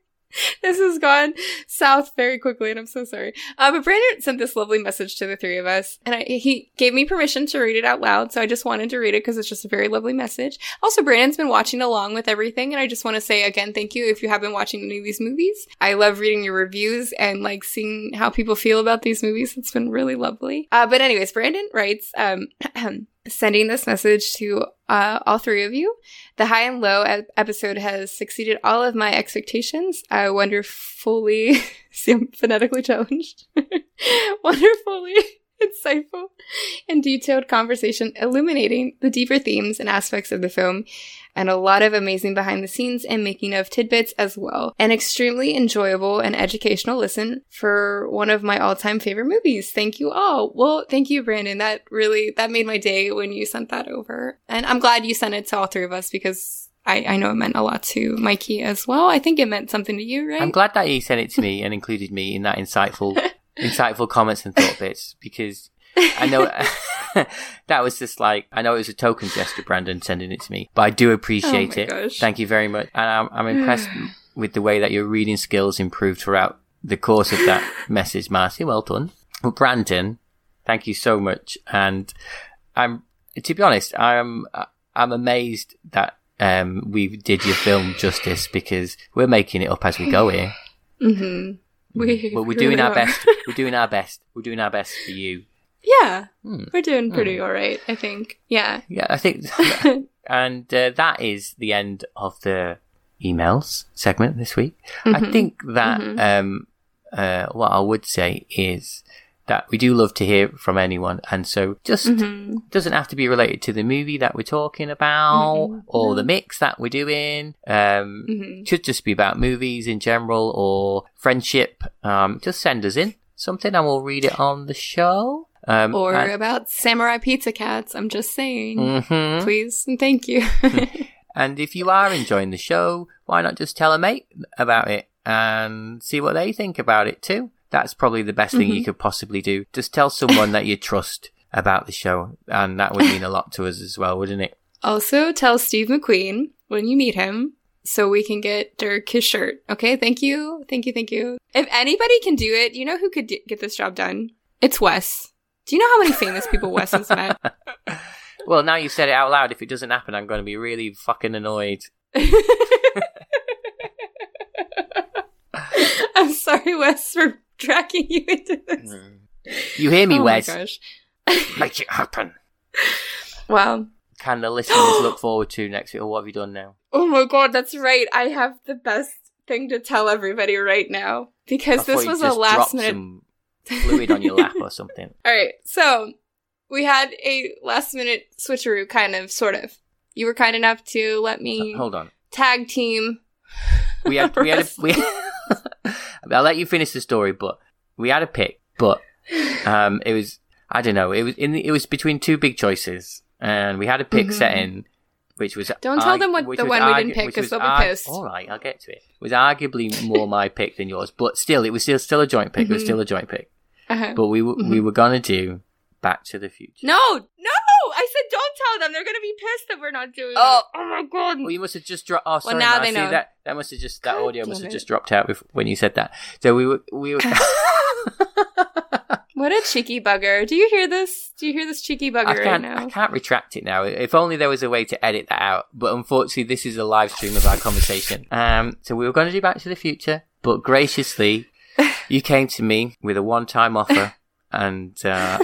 A: This has gone south very quickly, and I'm so sorry. Uh, but Brandon sent this lovely message to the three of us, and I, he gave me permission to read it out loud. So I just wanted to read it because it's just a very lovely message. Also, Brandon's been watching along with everything, and I just want to say again, thank you if you have been watching any of these movies. I love reading your reviews and like seeing how people feel about these movies. It's been really lovely. Uh, but anyways, Brandon writes, um, sending this message to uh, all three of you. The high and low ep- episode has succeeded all of my expectations. I wonderfully, see, I'm phonetically challenged. wonderfully insightful and detailed conversation illuminating the deeper themes and aspects of the film and a lot of amazing behind the scenes and making of tidbits as well. An extremely enjoyable and educational listen for one of my all-time favorite movies. Thank you all. Well, thank you, Brandon. That really, that made my day when you sent that over. And I'm glad you sent it to all three of us because I, I know it meant a lot to Mikey as well. I think it meant something to you, right?
B: I'm glad that he sent it to me and included me in that insightful, insightful comments and thought bits because I know that was just like I know it was a token gesture, Brandon sending it to me, but I do appreciate
A: Oh
B: it.
A: gosh.
B: Thank you very much, and I'm, I'm impressed with the way that your reading skills improved throughout the course of that message, Marcie. Well done, well, Brandon. Thank you so much, and I'm to be honest, I'm I'm amazed that um, we did your film justice because we're making it up as we go here.
A: Mm-hmm. We,
B: but we're doing our best. We're doing our best. We're doing our best for you.
A: Yeah,
B: Hmm.
A: we're doing pretty all right, I think. Yeah.
B: Yeah, I think, and uh, that is the end of the emails segment this week. I
A: Mhm.
B: think that
A: Mhm.
B: um, uh, what I would say is that we do love to hear from anyone, and so just
A: Mhm.
B: doesn't have to be related to the movie that we're talking about
A: Mhm.
B: or the mix that we're doing. Um,
A: Mhm.
B: Should just be about movies in general or friendship. Um, just send us in something, and we'll read it on the show. Um,
A: Or
B: and-
A: about samurai pizza cats. I'm just saying.
B: Mhm.
A: Please and thank you.
B: And if you are enjoying the show, why not just tell a mate about it and see what they think about it too? That's probably the best thing
A: Mm-hmm.
B: you could possibly do. Just tell someone that you trust about the show, and that would mean a lot to us as well, wouldn't it?
A: also, tell Steve McQueen when you meet him so we can get Dirk his shirt. Okay, thank you. Thank you. Thank you. If anybody can do it, you know who could d- get this job done? It's Wes. Do you know how many famous people Wes has met?
B: Well, now you've said it out loud. If it doesn't happen, I'm going to be really fucking annoyed.
A: I'm sorry, Wes, for dragging you into this. Mm.
B: You hear me,
A: oh
B: Wes?
A: my gosh.
B: Make it happen.
A: Wow.
B: Can the listeners look forward to next week? Or what have you done now?
A: Oh my god, that's right. I have the best thing to tell everybody right now because this was a last minute.
B: some fluid on your lap or something.
A: All right, so we had a last minute switcheroo, kind of, sort of. You were kind enough to let me
B: Hold on.
A: tag team.
B: we had we had a, we. I'll let you finish the story, but we had a pick, but um, it was I don't know. It was in the, it was between two big choices, and we had a pick
A: Mhm.
B: set in, which was
A: Don't tell them what the one we didn't pick,
B: because
A: they'll be
B: argu-
A: pissed.
B: All right, I'll get to it. It was arguably more my pick than yours, but still, it was still still a joint pick. It was
A: Mhm.
B: still a joint pick,
A: Uh-huh.
B: but we w- we were gonna do Back to the Future.
A: No, no! I said don't tell them. They're gonna be pissed that we're not doing
B: Oh.
A: it. Oh my god.
B: Well, you must have just dropped. Oh, sorry.
A: now
B: man,
A: they know.
B: That that must have just that
A: God
B: audio must have
A: it.
B: just dropped out bef- when you said that. So we were we were.
A: What a cheeky bugger. Do you hear this? Do you hear this cheeky bugger
B: I can't,
A: now?
B: I can't retract it now. If only there was a way to edit that out. But unfortunately, this is a live stream of our conversation. Um, so we were going to do Back to the Future, but graciously, you came to me with a one-time offer and uh,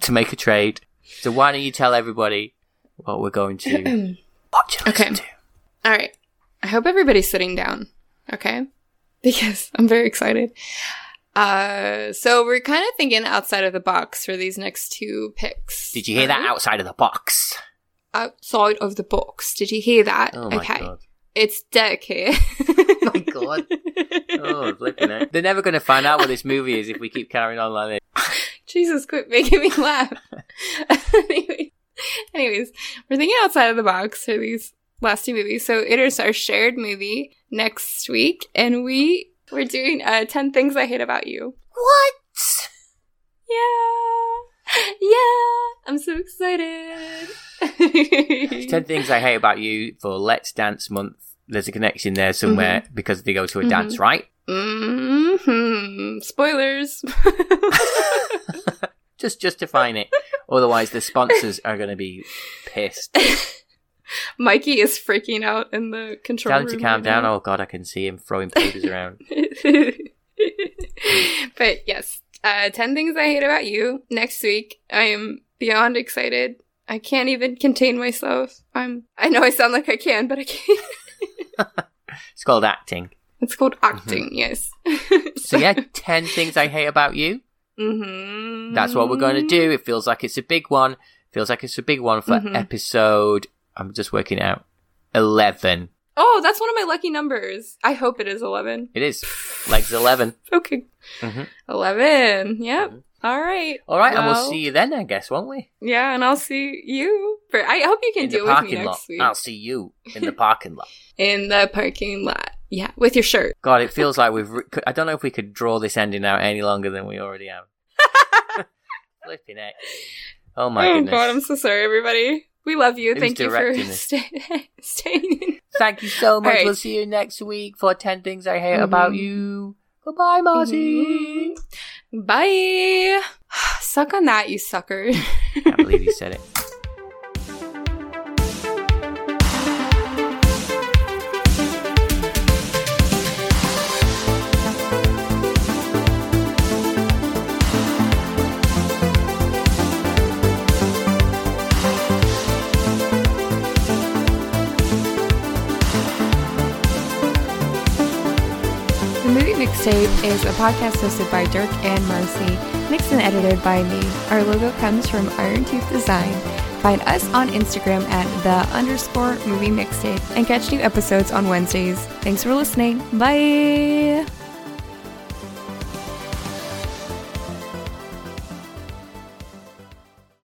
B: to make a trade. So why don't you tell everybody what we're going to watch and
A: Okay.
B: to?
A: All right. I hope everybody's sitting down. Okay. Because I'm very excited. Uh, so we're kind of thinking outside of the box for these next two picks.
B: Did you hear that outside of the box?
A: Outside of the box. Did you hear that?
B: Oh my
A: okay.
B: god!
A: It's Deck here.
B: Oh my god! Oh, flipping it. They're never going to find out what this movie is if we keep carrying on like this.
A: Jesus, quit making me laugh. anyways, anyways, we're thinking outside of the box for these last two movies. So it is our shared movie next week, and we we're doing uh, ten things I hate about you.
B: What?
A: Yeah, yeah, I'm so excited.
B: Ten things I hate about you for Let's Dance Month. There's a connection there somewhere because they go to a
A: Mhm.
B: dance, right?
A: Mm-hmm. Spoilers.
B: Just justifying it. Otherwise, the sponsors are going to be pissed.
A: Mikey is freaking out in the control
B: Tell him
A: room.
B: to calm
A: right
B: down.
A: now.
B: Oh god, I can see him throwing papers around.
A: but yes, uh, 10 things I hate about you. Next week, I am beyond excited. I can't even contain myself. I'm, I know I sound like I can, but I can't.
B: It's called acting.
A: It's called acting, yes.
B: So yeah, ten things I hate about you.
A: Hmm
B: That's what we're going to do. It feels like it's a big one. Feels like it's a big one for
A: Mhm.
B: episode. I'm just working out. Eleven.
A: Oh, that's one of my lucky numbers. I hope it is 11.
B: It is. Legs eleven.
A: Okay.
B: Mhm.
A: 11. Yep. All right.
B: All right, and
A: Well,
B: we'll see you then, I guess, won't we?
A: Yeah, and I'll see you. For, I hope you can
B: in
A: do it with me next
B: lot.
A: week.
B: I'll see you in the parking lot.
A: In the parking lot. Yeah, with your shirt.
B: God, it feels like we've. Re- I don't know if we could draw this ending out any longer than we already have. Flipping it. Oh my
A: oh
B: goodness.
A: god, I'm so sorry, everybody. We love you.
B: Who's
A: Thank you for stay- staying in.
B: Thank you so much.
A: right.
B: We'll see you next week for 10 Things I Hate
A: Mhm.
B: About You. Goodbye, Marcie.
A: Bye. Suck on that, you sucker.
B: Can't believe you said it.
A: Mixtape is a podcast hosted by Dirk and Marcie, mixed and edited by me. Our logo comes from Iron Tooth Design. Find us on Instagram at the underscore movie mixtape and catch new episodes on Wednesdays. Thanks for listening. Bye.